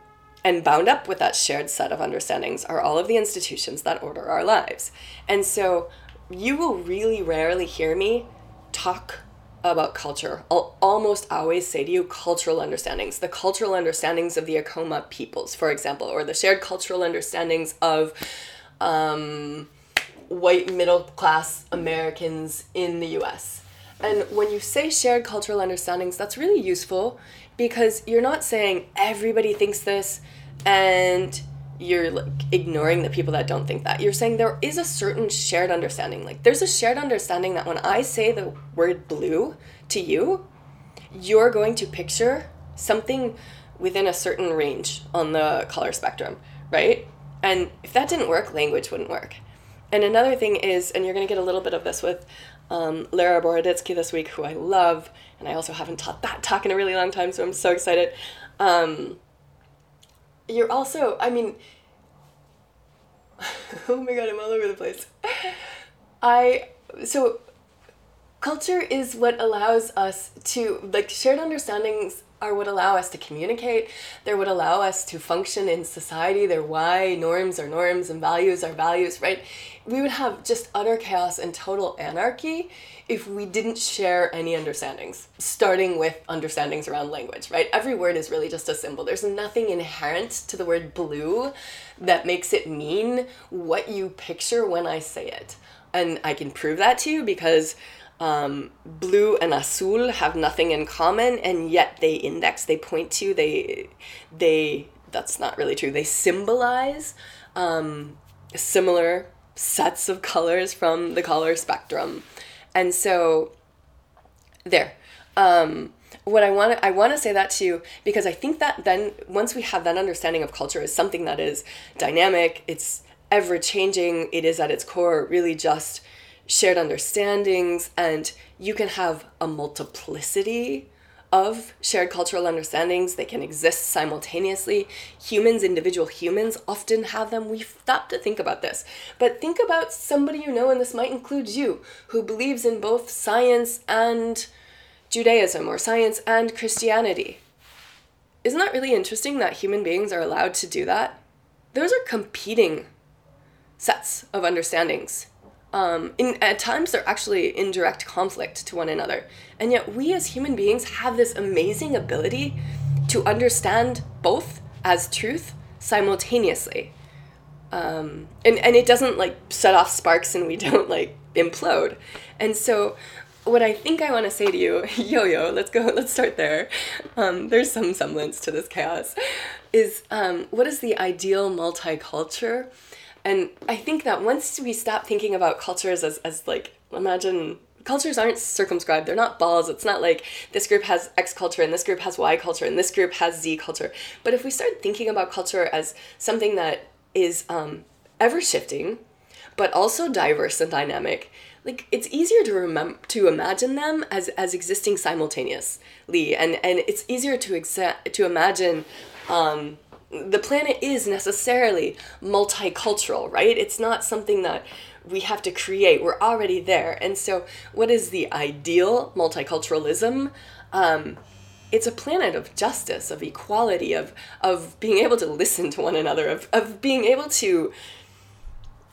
[SPEAKER 1] and bound up with that shared set of understandings are all of the institutions that order our lives. And so you will really rarely hear me talk about culture. I'll almost always say to you cultural understandings, the cultural understandings of the Acoma peoples, for example, or the shared cultural understandings of um, white middle class Americans in the US. And when you say shared cultural understandings, that's really useful because you're not saying everybody thinks this and you're like ignoring the people that don't think that. You're saying there is a certain shared understanding. Like there's a shared understanding that when I say the word blue to you, you're going to picture something within a certain range on the color spectrum, right? And if that didn't work, language wouldn't work. And another thing is, and you're going to get a little bit of this with um, Lara Boroditsky this week, who I love, and I also haven't taught that talk in a really long time, so I'm so excited. Um, you're also, I mean, *laughs* oh my god, I'm all over the place. I, so culture is what allows us to, like, shared understandings what allow us to communicate. They're what allow us to function in society. They're why norms are norms and values are values, right? We would have just utter chaos and total anarchy if we didn't share any understandings, starting with understandings around language, right? Every word is really just a symbol. There's nothing inherent to the word blue that makes it mean what you picture when I say it. And I can prove that to you because um, blue and azul have nothing in common and yet they index they point to they they that's not really true they symbolize um, similar sets of colors from the color spectrum. And so there. Um, what i want i want to say that to you because i think that then once we have that understanding of culture as something that is dynamic it's ever changing it is at its core really just shared understandings, and you can have a multiplicity of shared cultural understandings. They can exist simultaneously. Humans, individual humans, often have them. We stop to think about this. But think about somebody you know, and this might include you, who believes in both science and Judaism or science and Christianity. Isn't that really interesting that human beings are allowed to do that? Those are competing sets of understandings um, in, at times they're actually in direct conflict to one another. And yet we as human beings have this amazing ability to understand both as truth simultaneously. Um, and, and it doesn't like set off sparks and we *laughs* don't like implode. And so what I think I want to say to you, *laughs* yo yo, let's go, let's start there. Um, there's some semblance to this chaos. Is um, what is the ideal multiculture? And I think that once we stop thinking about cultures as, as like, imagine cultures aren't circumscribed. They're not balls. It's not like this group has X culture and this group has Y culture and this group has Z culture. But if we start thinking about culture as something that is um, ever shifting, but also diverse and dynamic, like it's easier to remember to imagine them as as existing simultaneously, and and it's easier to exa- to imagine um, the planet is necessarily multicultural, right? It's not something that we have to create. We're already there. And so, what is the ideal multiculturalism? Um, it's a planet of justice, of equality, of of being able to listen to one another, of of being able to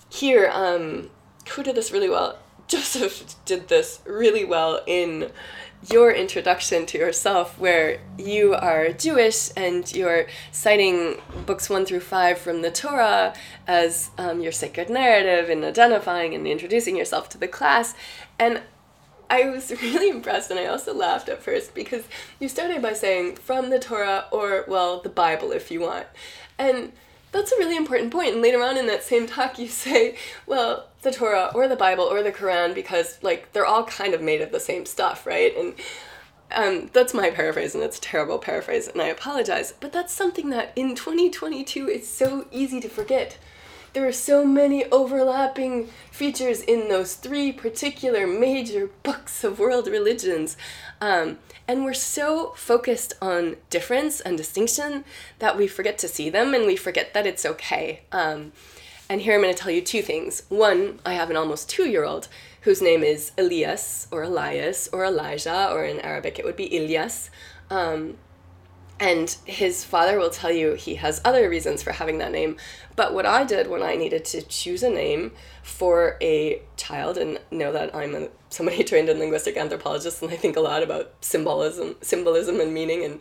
[SPEAKER 1] hear. Um, who did this really well? *laughs* Joseph did this really well in your introduction to yourself, where you are Jewish and you're citing books one through five from the Torah as um, your sacred narrative and identifying and introducing yourself to the class. And I was *laughs* really impressed and I also laughed at first because you started by saying from the Torah or, well, the Bible if you want. And that's a really important point. And later on in that same talk, you say, well, the Torah or the Bible or the Quran because, like, they're all kind of made of the same stuff, right? And um, that's my paraphrase, and it's a terrible paraphrase, and I apologize. But that's something that in 2022 is so easy to forget. There are so many overlapping features in those three particular major books of world religions. Um, and we're so focused on difference and distinction that we forget to see them and we forget that it's okay. Um, and here I'm going to tell you two things. One, I have an almost two year old whose name is Elias or Elias or Elijah, or in Arabic it would be Ilyas. Um, and his father will tell you he has other reasons for having that name. But what I did when I needed to choose a name for a child, and know that I'm a, somebody *laughs* trained in linguistic anthropologist, and I think a lot about symbolism, symbolism and meaning, and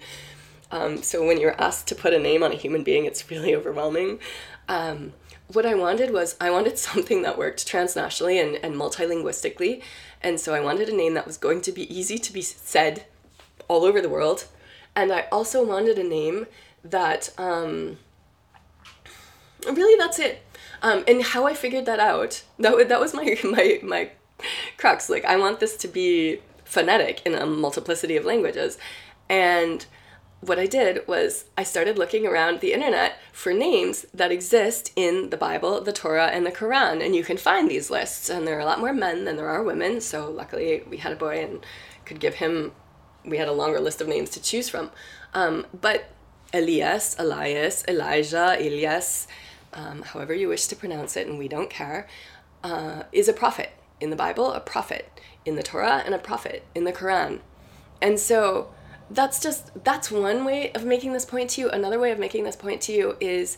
[SPEAKER 1] Um, so when you're asked to put a name on a human being, it's really *laughs* overwhelming. Um, what I wanted was I wanted *laughs* something that worked transnationally and, and multilinguistically. And so I wanted a name that was going to be easy to be said all over the world. And I also wanted a name that, um, really, that's it. Um, and how I figured that out, that, that was my, *laughs* my, my crux. Like, I want this to be phonetic in a multiplicity of languages. And what I did was I started looking around the internet for names that exist in the Bible, the Torah, and the Quran. And you can find these lists, and there are a lot more men than there are women. So luckily, we had a boy and could give him, we had a longer list of names to choose from. Um, but Elias, Elias, Elijah, Elias, um, however you wish to pronounce it, and we don't care, uh, is a prophet in the Bible, a prophet in the Torah, and a prophet in the Quran. And so, that's just that's one way of making this point to you another way of making this point to you is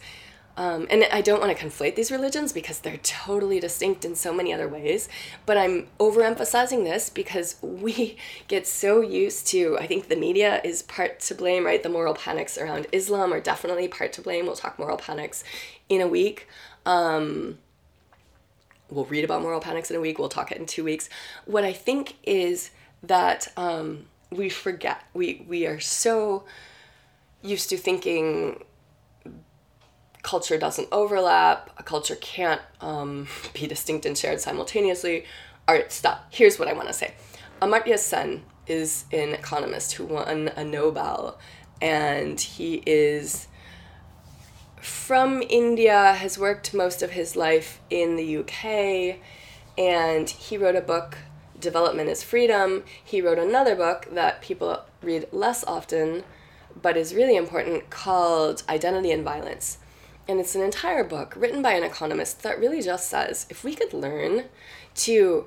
[SPEAKER 1] um, and I don't want to conflate these religions because they're totally distinct in so many other ways. But I'm overemphasizing this because *laughs* we get so used to, I think the media is part to blame, right? The moral panics around Islam are definitely part to blame. We'll talk moral panics in a week. Um, we'll read about moral panics in a week. We'll talk it in two weeks. What I think is that um, we forget. We we are so used to thinking culture doesn't overlap. A culture can't um, *laughs* be distinct and shared simultaneously. All right, stop. Here's what I want to say. Amartya Sen is an economist who won a Nobel, and he is from India, has worked most of his life in the UK, and he wrote a book Development is Freedom, he wrote another book that people read less often, but is really important, called Identity and Violence. And it's an entire book written by an economist that really just says if we could learn to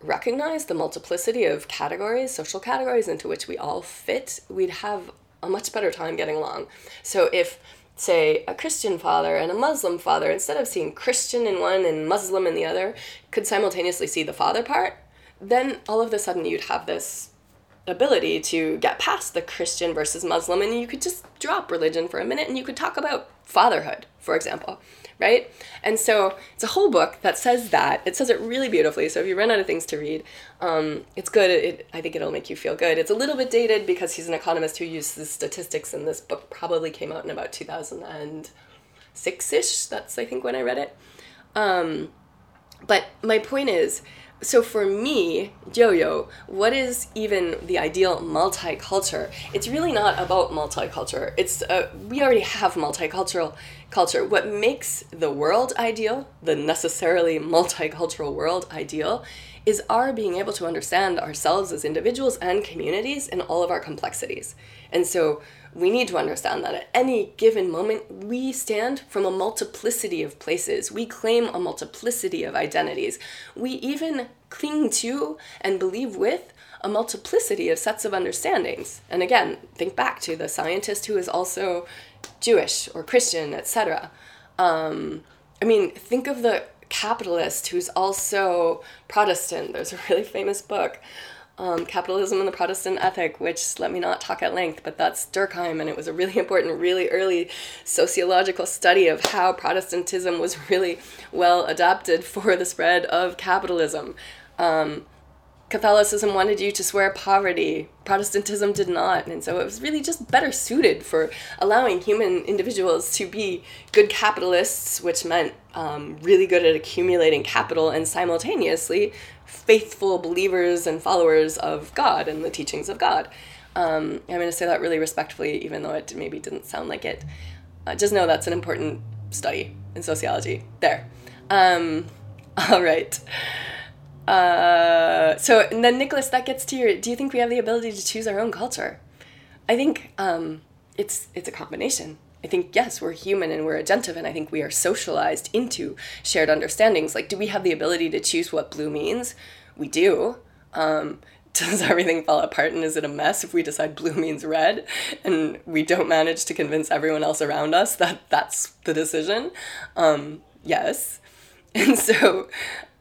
[SPEAKER 1] recognize the multiplicity of categories, social categories into which we all fit, we'd have a much better time getting along. So if say a Christian father and a Muslim father, instead of seeing Christian in one and Muslim in the other, could simultaneously see the father part, then all of a sudden you'd have this ability to get past the Christian versus Muslim and you could just drop religion for a minute and you could talk about fatherhood, for example, right? And so it's a whole book that says that. It says it really beautifully. So if you run out of things to read, um, it's good. It, I think it'll make you feel good. It's a little bit dated because he's an economist who uses statistics, and this book probably came out in about 2006 ish. That's, I think, when I read it. Um, but my point is, so for me, Yo-Yo, what is even the ideal multicultural? It's really not about multicultural. It's uh, we already have multicultural culture. What makes the world ideal, the necessarily multicultural world ideal, is our being able to understand ourselves as individuals and communities in all of our complexities. And so we need to understand that at any given moment, we stand from a multiplicity of places. We claim a multiplicity of identities. We even cling to and believe with a multiplicity of sets of understandings. And again, think back to the scientist who is also Jewish or Christian, etc. Um, I mean, think of the capitalist who's also Protestant. There's a really famous book um, Capitalism and the Protestant Ethic, which let me not talk at length, but that's Durkheim, and it was a really *laughs* important, really early sociological study of how Protestantism was *laughs* really well adapted for the spread of capitalism. Um, Catholicism wanted you to swear poverty, Protestantism did not, and so it was really just better suited for allowing human individuals to be good capitalists, which meant um, really good at accumulating capital and simultaneously faithful believers and followers of God and the teachings of God. Um, I'm going to say that really respectfully, even though it maybe didn't sound like it. Uh, just know that's an important study in sociology. There. Um, *laughs* all right. Uh, so then Nicholas, that gets to your. Do you think we have the ability to choose our own culture? I think um, it's it's a combination. I think, yes, we're human and we're agentive, and I think we are socialized into shared understandings. Like, do we have the ability to choose what blue means? We do. Um, *laughs* does everything fall apart and is it a mess if we decide blue means red and we don't manage to convince everyone else around us that that's the decision? Um, yes. *laughs* And so,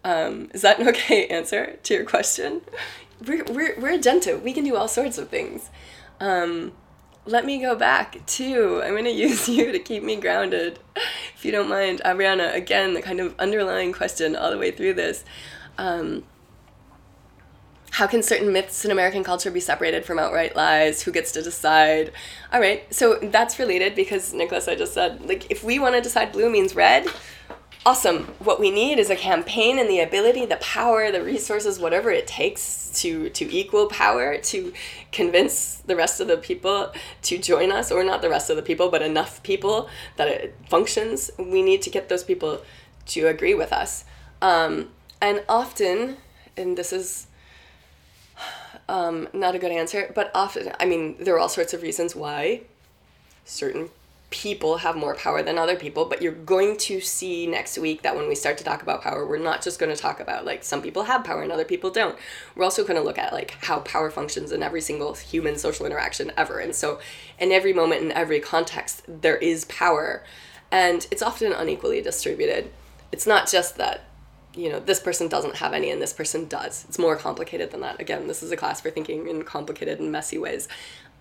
[SPEAKER 1] um, is that an okay answer to your question? We're, we're, we're agentive. We can do all sorts of things. Um, let me go back to, I'm going *laughs* to use you to keep me grounded, if you don't mind. Ariana, again, the kind of underlying question all the way through this. Um, how can certain myths in American culture be separated from outright lies? Who gets to decide? All right, so that's related because Nicholas, I just said, like, if we want to decide blue means red, awesome. What we need is a campaign and the ability, the power, the resources, whatever it takes to to equal power to convince the rest of the people to join us, or not the rest of the people, but enough people that it functions. We need to get those people to agree with us. Um, and often, and this is um, not a good answer, but often, I mean, there are all sorts of reasons why certain people have more power than other people, but you're going to see next week that when we start to talk about power, we're not just going to talk about like some people have power and other people don't. We're also going to look at like how power functions in every single human social interaction ever. And so, in every moment, in every context, there is power, and it's often unequally distributed. It's not just that you know this person doesn't have any and this person does it's more complicated than that again this is a class for thinking in complicated and messy ways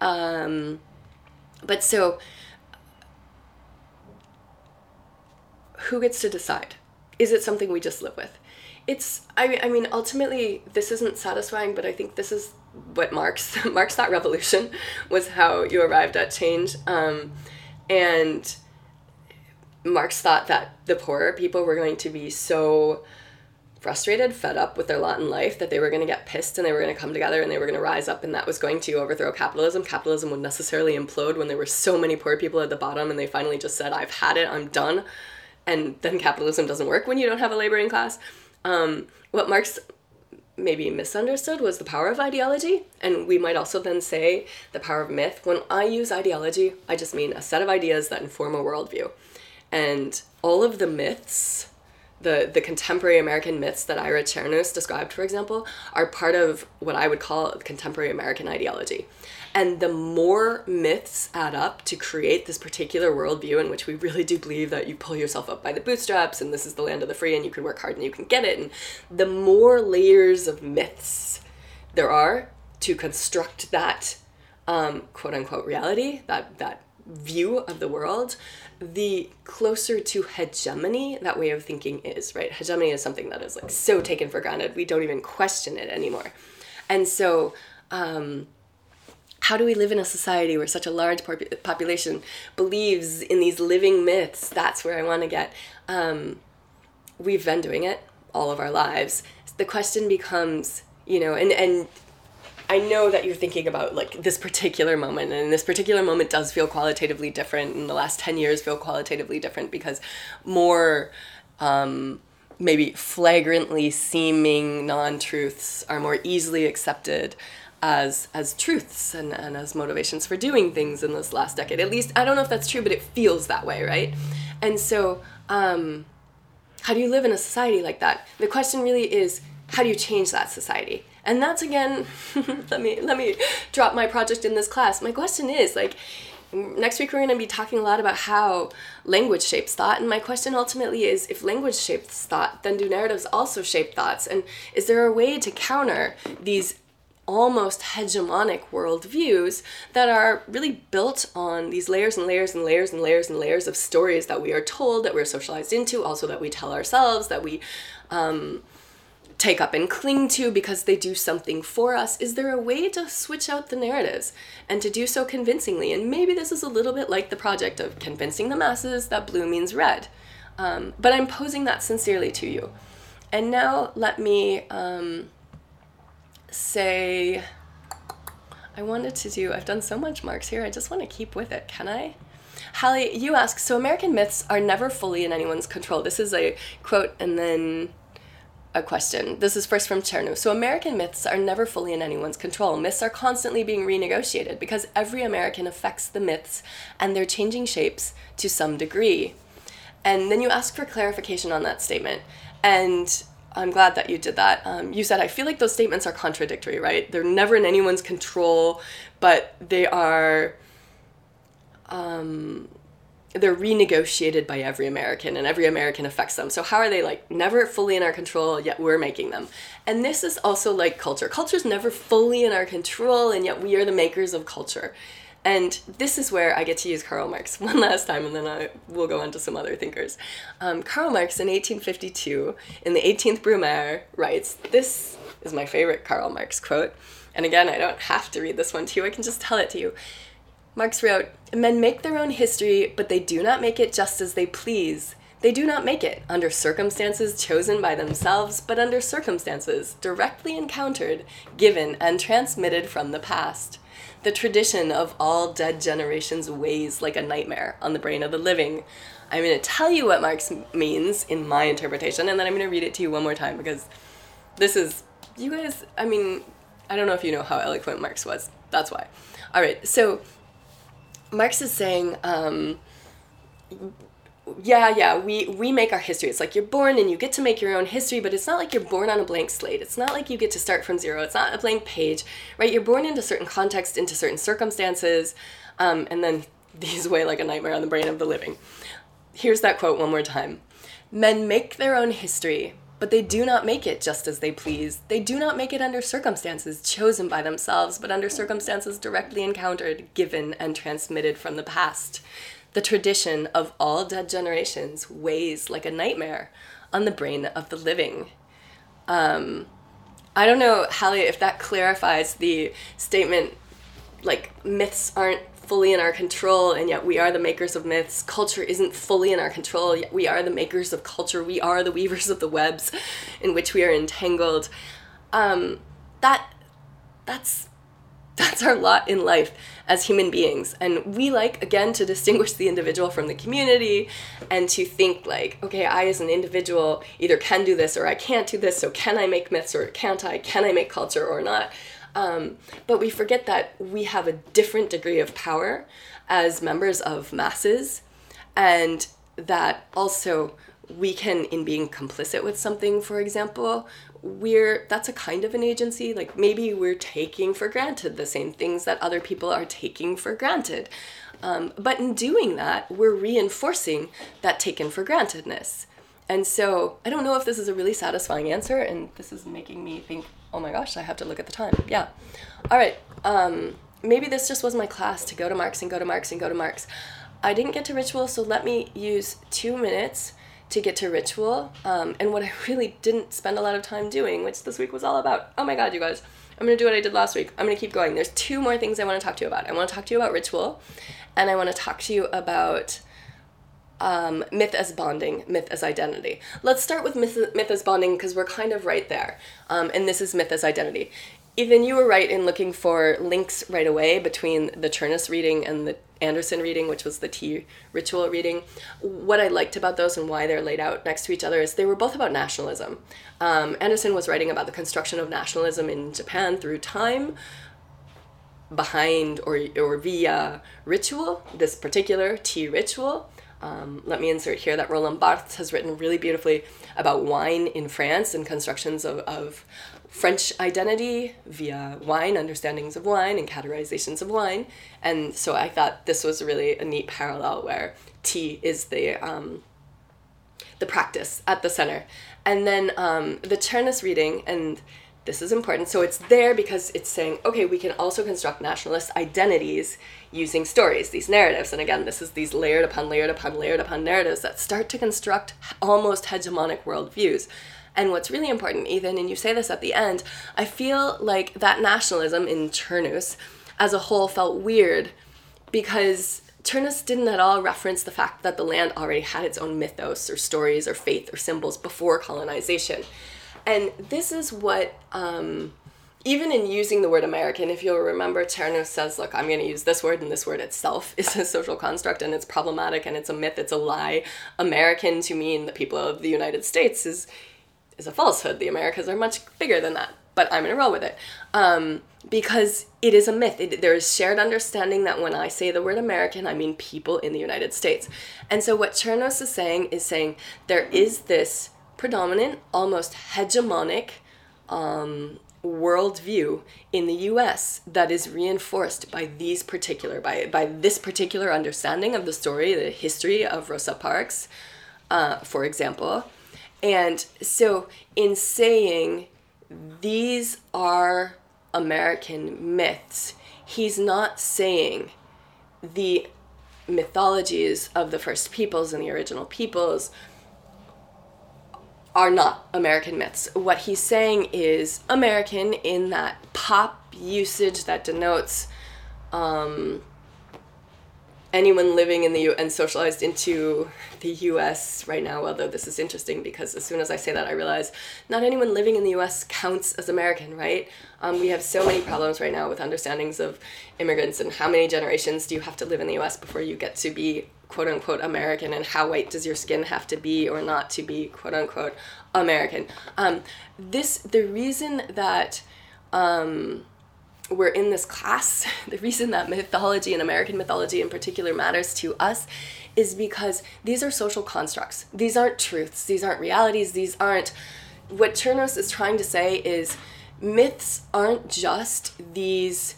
[SPEAKER 1] um, but so who gets to decide? Is it something we just live with? It's I I mean ultimately this isn't satisfying, but I think this is what Marx *laughs* Marx thought revolution *laughs* was how you arrived at change, um, and Marx thought that the poorer people were going to be so frustrated, fed up with their lot in life that they were going to get pissed and they were going to come together and they were going to rise up and that was going to overthrow capitalism. Capitalism would necessarily implode when there were so many poor people at the bottom and they finally just said, I've had it, I'm done and then capitalism doesn't work when you don't have a laboring class. Um, what Marx maybe misunderstood was the power of ideology, and we might also then say the power of myth. When I use ideology, I just mean a set of ideas that inform a worldview. And all of the myths, the, the contemporary American myths that Ira Chernus described, for example, are part of what I would call contemporary American ideology. And the more myths add up to create this particular worldview in which we really do believe that you pull yourself up by the bootstraps and this is the land of the free and you can work hard and you can get it, and the more layers of myths there are to construct that um, quote unquote reality, that, that view of the world, the closer to hegemony that way of thinking is, right? Hegemony is something that is like so taken for granted, we don't even question it anymore. And so, um, how do we live in a society where such a large population believes in these living myths? That's where I want to get. Um, we've been doing it all of our lives. The question becomes, you know, and and I know that you're thinking about like this particular moment, and this particular moment does feel qualitatively different. And the last ten years feel qualitatively different because more. Um, maybe flagrantly seeming non-truths are more easily accepted as as truths and, and as motivations for doing things in this last decade. At least I don't know if that's true, but it feels that way, right? And so, um, how do you live in a society like that? The question really is, how do you change that society? And that's again, *laughs* let me let me drop my project in this class. My question is like next week we're going to be talking a lot about how language shapes thought and my question ultimately is if language shapes thought then do narratives also shape thoughts and is there a way to counter these almost hegemonic worldviews that are really built on these layers and layers and layers and layers and layers of stories that we are told, that we're socialized into, also that we tell ourselves, that we um, take up and cling to because they do something for us. Is there a way to switch out the narratives and to do so convincingly? And maybe this is a little bit like the project of convincing the masses that blue means red. Um, but I'm posing that sincerely to you. And now let me. Um, say I wanted to do I've done so much Marx here, I just want to keep with it. Can I? Hallie, you ask, so American myths are never fully in anyone's control. This is a quote and then a question. This is first from Chernus. So American myths are never fully in anyone's control. Myths are constantly being renegotiated because every American affects the myths and they're changing shapes to some degree. And then you ask for clarification on that statement. And I'm glad that you did that. Um, you said, I feel like those statements are contradictory, right? They're never in anyone's control, but they are. Um, they're renegotiated by every American, and every American affects them. So, how are they like never fully in our control, yet we're making them? And this is also like culture. Culture's never fully in our control, and yet we are the makers of culture. And this is where I get to use Karl Marx *laughs* one last time, and then I will go on to some other thinkers. Um, Karl Marx in 1852, in the 18th Brumaire, writes this is my favorite Karl Marx quote. And again, I don't have to read this one to you, I can just tell it to you. Marx wrote, Men make their own history, but they do not make it just as they please. They do not make it under circumstances chosen by themselves, but under circumstances directly encountered, given, and transmitted from the past. The tradition of all dead generations weighs like a nightmare on the brain of the living. I'm going to tell you what Marx means in my interpretation, and then I'm going to read it to you one more time because this is, you guys, I mean, I don't know if you know how eloquent Marx was. That's why. All right, so Marx is saying, um, yeah, yeah, we we make our history. It's like you're born and you get to make your own history, but it's not like you're born on a blank slate. It's not like you get to start from zero. It's not a blank page, right? You're born into certain context, into certain circumstances, um, and then *laughs* these weigh like a nightmare on the brain of the living. Here's that quote one more time. Men make their own history, but they do not make it just as they please. They do not make it under circumstances chosen by themselves, but under circumstances directly encountered, given, and transmitted from the past. The tradition of all dead generations weighs like a nightmare on the brain of the living. Um, I don't know, Hallie, if that clarifies the statement like myths aren't fully in our control and yet we are the makers of myths culture isn't fully in our control yet we are the makers of culture we are the weavers of the webs in which we are entangled um, that that's that's our lot in life as human beings. And we like, again, to distinguish the individual from the community and to think, like, okay, I as an individual either can do this or I can't do this. So can I make myths or can't I? Can I make culture or not? Um, but we forget that we have a different degree of power as members of masses and that also we can in being complicit with something for example we're that's a kind of an agency like maybe we're taking for granted the same things that other people are taking for granted. Um, but in doing that we're reinforcing that taken for grantedness. And so i don't know if this is a really satisfying answer and this is making me think oh my gosh i have to look at the time yeah all right um, maybe this just was my class to go to Marx and go to Marx and go to Marx. i didn't get to ritual so let me use two minutes to get to ritual. Um, and what *laughs* I really didn't spend a lot of time doing, which this week was all about. Oh my god, you guys. I'm to do what I did last week. I'm to keep going. There's two more things I want to talk to you about. I want to talk to you about ritual, and I want to talk to you about um, myth as bonding, myth as identity. Let's start with myth, myth as bonding because we're kind of right there. Um, and this is myth as identity. Ethan, you were right in looking for links right away between the Chernus reading and the Anderson reading, which was the tea ritual reading. What I liked about those and why they're laid out next to each other is they were both about nationalism. Um, Anderson was writing about the construction of nationalism in Japan through time, behind or, or via ritual, this particular tea ritual. Um, let me insert here that Roland Barthes has written really beautifully about wine in France and constructions of, of French identity via wine, understandings of wine, and categorizations of wine. And so I thought this was really a neat parallel where tea is the um, the practice at the center. And then um, the Chernus reading, and this is important. So it's there because it's saying, okay, we can also construct nationalist identities using stories, these narratives. And again, this is these layered upon layered upon layered upon narratives that start to construct almost hegemonic worldviews. And what's really important, Ethan, and you say this at the end, I feel like that nationalism in Chernus as a whole felt weird because Chernus didn't at all reference the fact that the land already had its own mythos or stories or faith or symbols before colonization. And this is what, um, even in using the word American, if you'll remember, Chernus says, look, I'm going to use this word, and this word itself *laughs* is a social construct and it's problematic and it's a myth, it's a lie. American to mean the people of the United States is is a falsehood. The Americas are much bigger than that, but I'm gonna roll with it. Um, because it is a myth. It, there is shared understanding that when I say the word American, I mean people in the United States. And so what Chernus is saying is saying there is this predominant, almost hegemonic um, worldview in the US that is reinforced by these particular, by, by this particular understanding of the story, the history of Rosa Parks, uh, for example. And so, in saying these are American myths, he's not saying the mythologies of the first peoples and the original peoples are not American myths. What he's saying is American in that pop usage that denotes um, anyone living in the U and socialized into the US right now, although this is interesting because as soon as I say that, I realize not anyone living in the US counts as American, right? Um, we have so many problems right now with understandings of immigrants and how many generations do you have to live in the US before you get to be quote unquote American and how white does your skin have to be or not to be quote unquote American. Um, this, the reason that um, we're in this class, *laughs* the reason that mythology and American mythology in particular matters to us is because these are social constructs. These aren't truths, these aren't realities, these aren't. What Chernus is trying to say is myths aren't just these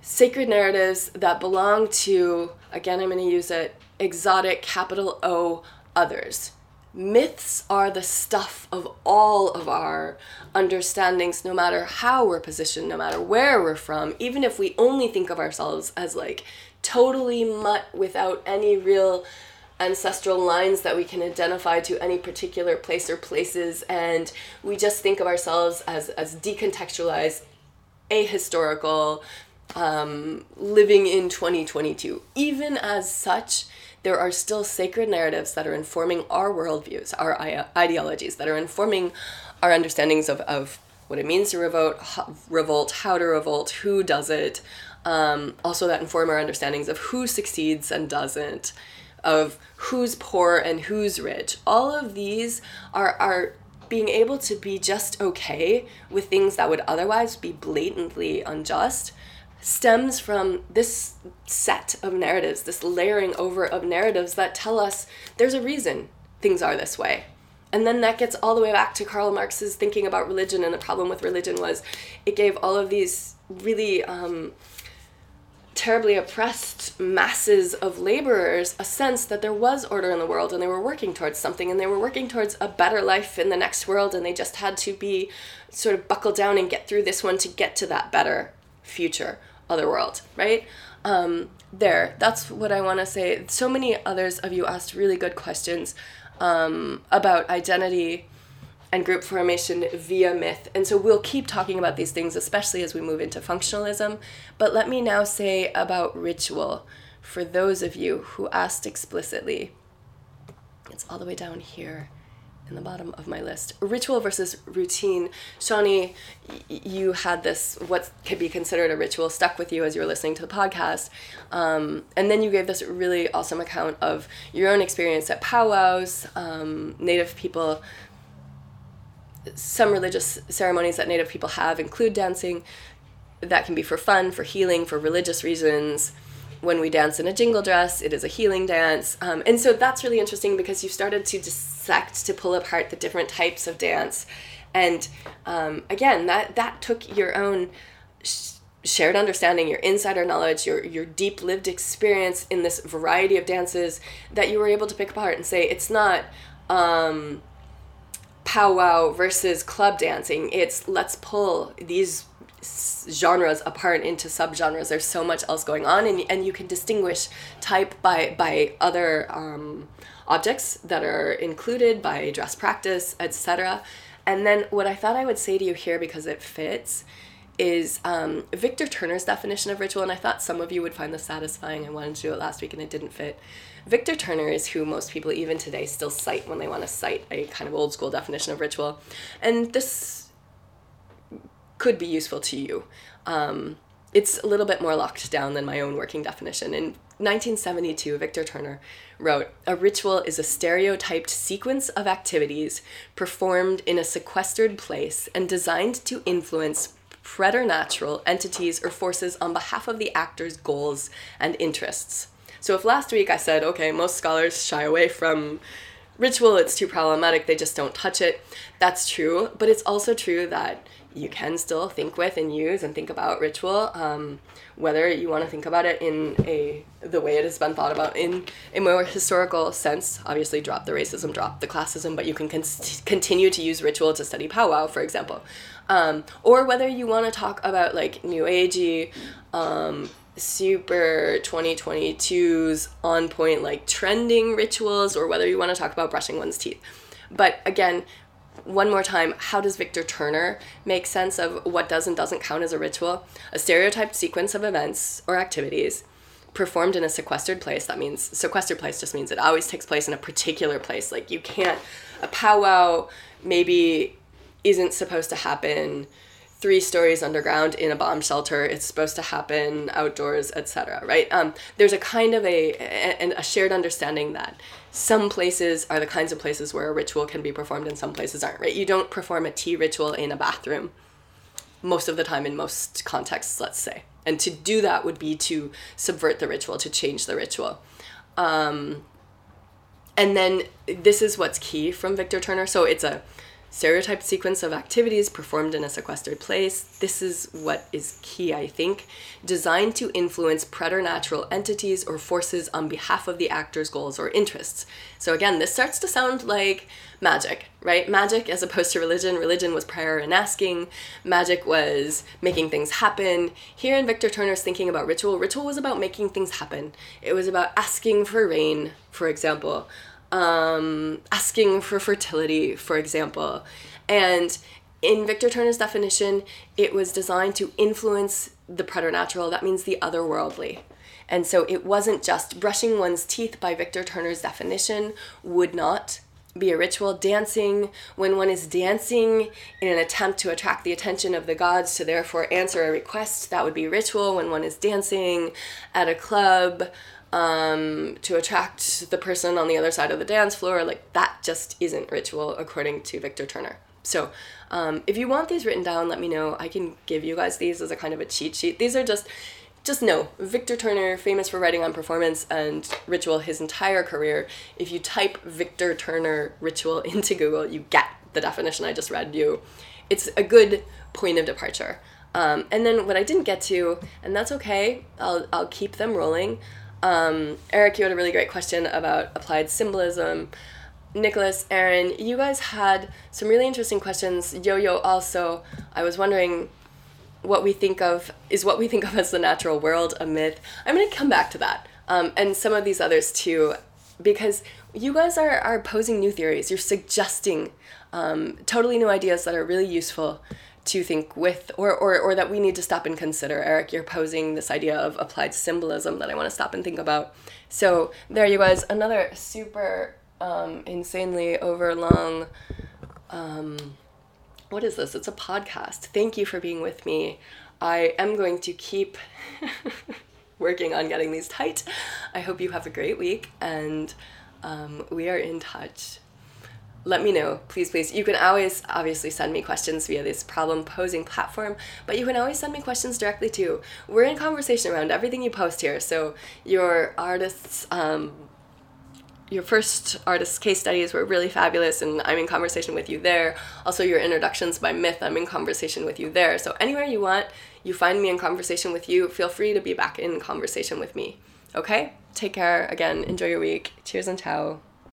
[SPEAKER 1] sacred narratives that belong to, again, I'm going to use it, exotic capital O others myths are the stuff of all of our understandings, no matter how we're positioned, no matter where we're from, even if we only think of ourselves as like totally mutt without any real ancestral lines that we can identify to any particular place or places and we just think of ourselves as as decontextualized ahistorical um, living in 2022 even as such there are still sacred narratives that are informing our worldviews, our ideologies, that are informing our understandings of, of what it means to revolt, revolt, how to revolt, who does it, um, also that inform our understandings of who succeeds and doesn't, of who's poor and who's rich. All of these are, are being able to be just okay with things that would otherwise be blatantly unjust stems from this set of narratives, this layering over of narratives that tell us there's a reason things are this way. And then that gets all the way back to Karl Marx's thinking about religion, and the problem with religion was it gave all of these really um, terribly oppressed masses of laborers a sense that there was order in the world and they were working towards something and they were working towards a better life in the next world and they just had to be sort of buckle down and get through this one to get to that better future other world, right? Um, there, that's what I want to say. So many others of you asked really good questions um, about identity and group formation via myth. And so we'll keep talking about these things, especially as we move into functionalism. But let me now say about ritual for those of you who asked explicitly. It's all the way down here in the bottom of my list. Ritual versus routine. Shawnee, you had this, what could be considered a ritual, stuck with you as you were listening to the podcast. Um, and then you gave this really awesome account of your own experience at powwows, um, Native people. Some religious ceremonies that Native people have include dancing. That can be for fun, for healing, for religious reasons when we dance in a jingle dress, it is a healing dance. Um, and so that's really interesting because you started to dissect, to pull apart the different types of dance. And um, again, that, that took your own sh- shared understanding, your insider knowledge, your, your deep lived experience in this variety of dances that you were able to pick apart and say, it's not um, powwow versus club dancing. It's let's pull these genres apart into subgenres. There's so much else going on, and, and you can distinguish type by by other um, objects that are included by dress practice, etc. And then what I thought I would say to you here because it fits is um, Victor Turner's definition of ritual, and I thought some of you would find this satisfying. I wanted to do it last week and it didn't fit. Victor Turner is who most people, even today, still cite when they want to cite a kind of old school definition of ritual. And this could be useful to you. Um, it's a little bit more locked down than my own working definition. In 1972, Victor Turner wrote A ritual is a stereotyped sequence of activities performed in a sequestered place and designed to influence preternatural entities or forces on behalf of the actor's goals and interests. So, if last week I said, okay, most scholars shy away from ritual, it's too problematic, they just don't touch it, that's true. But it's also true that you can still think with and use and think about ritual um, whether you want to think about it in a the way it has been thought about in a more historical sense obviously drop the racism drop the classism but you can con- continue to use ritual to study powwow for example um, or whether you want to talk about like new agey um, super 2022's on point, like trending rituals, or whether you want to talk about brushing one's teeth. But again, one more time, how does Victor Turner make sense of what does and doesn't count as a ritual? A stereotyped sequence of events or activities performed in a sequestered place. That means sequestered place just means it always takes place in a particular place. Like you can't, a powwow maybe isn't supposed to happen three stories underground in a bomb shelter. It's supposed to happen outdoors, etc. Right? Um, there's a kind of a, a a shared understanding that some places are the kinds of places where a ritual can be performed and some places aren't. Right? You don't perform a tea ritual in a bathroom most of the time in most contexts. Let's say, and to do that would be to subvert the ritual, to change the ritual. Um, and then this is what's key from Victor Turner. So it's a stereotyped sequence of activities performed in a sequestered place. This is what is key, I think, designed to influence preternatural entities or forces on behalf of the actor's goals or interests. So again, this starts to sound like magic, right? Magic as opposed to religion. Religion was prayer and asking. Magic was making things happen. Here in Victor Turner's thinking about ritual, ritual was about making things happen. It was about asking for rain, for example um, asking for fertility, for example. And in Victor Turner's definition, it was designed to influence the preternatural, that means the otherworldly. And so it wasn't just brushing one's teeth by Victor Turner's definition would not be a ritual. Dancing, when one is dancing in an attempt to attract the attention of the gods to therefore answer a request, that would be ritual. When one is dancing at a club, um, to attract the person on the other side of the dance floor. Like that just isn't ritual according to Victor Turner. So um, if you want these written down, let me know. I can give you guys these as a kind of a cheat sheet. These are just just know Victor Turner, famous for writing on performance and ritual his entire career. If you type Victor Turner ritual *laughs* into Google, you get the definition I just read you. It's a good point of departure. Um, and then what I didn't get to, and that's okay, I'll, I'll keep them rolling. Um, Eric, you had a really great question about applied symbolism. Nicholas, Aaron, you guys had some really interesting questions. Yo Yo also, I was wondering what we think of is what we think of as the natural world a myth. I'm going to come back to that um, and some of these others too, because you guys are, are posing new theories. You're suggesting um, totally new ideas that are really useful to think with or, or, or that we need to stop and consider. Eric, you're posing this idea of applied symbolism that I want to stop and think about. So there you guys, another super um, insanely overlong um, what is this? It's a podcast. Thank you for being with me. I am going to keep *laughs* working on getting these tight. I hope you have a great week and um, we are in touch let me know, please, please. You can always obviously send me questions via this problem posing platform, but you can always send me questions directly too. We're in conversation around everything you post here. So your artists, um, your first artist case studies were really fabulous, and I'm in conversation with you there. Also, your introductions by myth, I'm in conversation with you there. So anywhere you want, you find me in conversation with you. Feel free to be back in conversation with me. Okay? Take care. Again, enjoy your week. Cheers and ciao.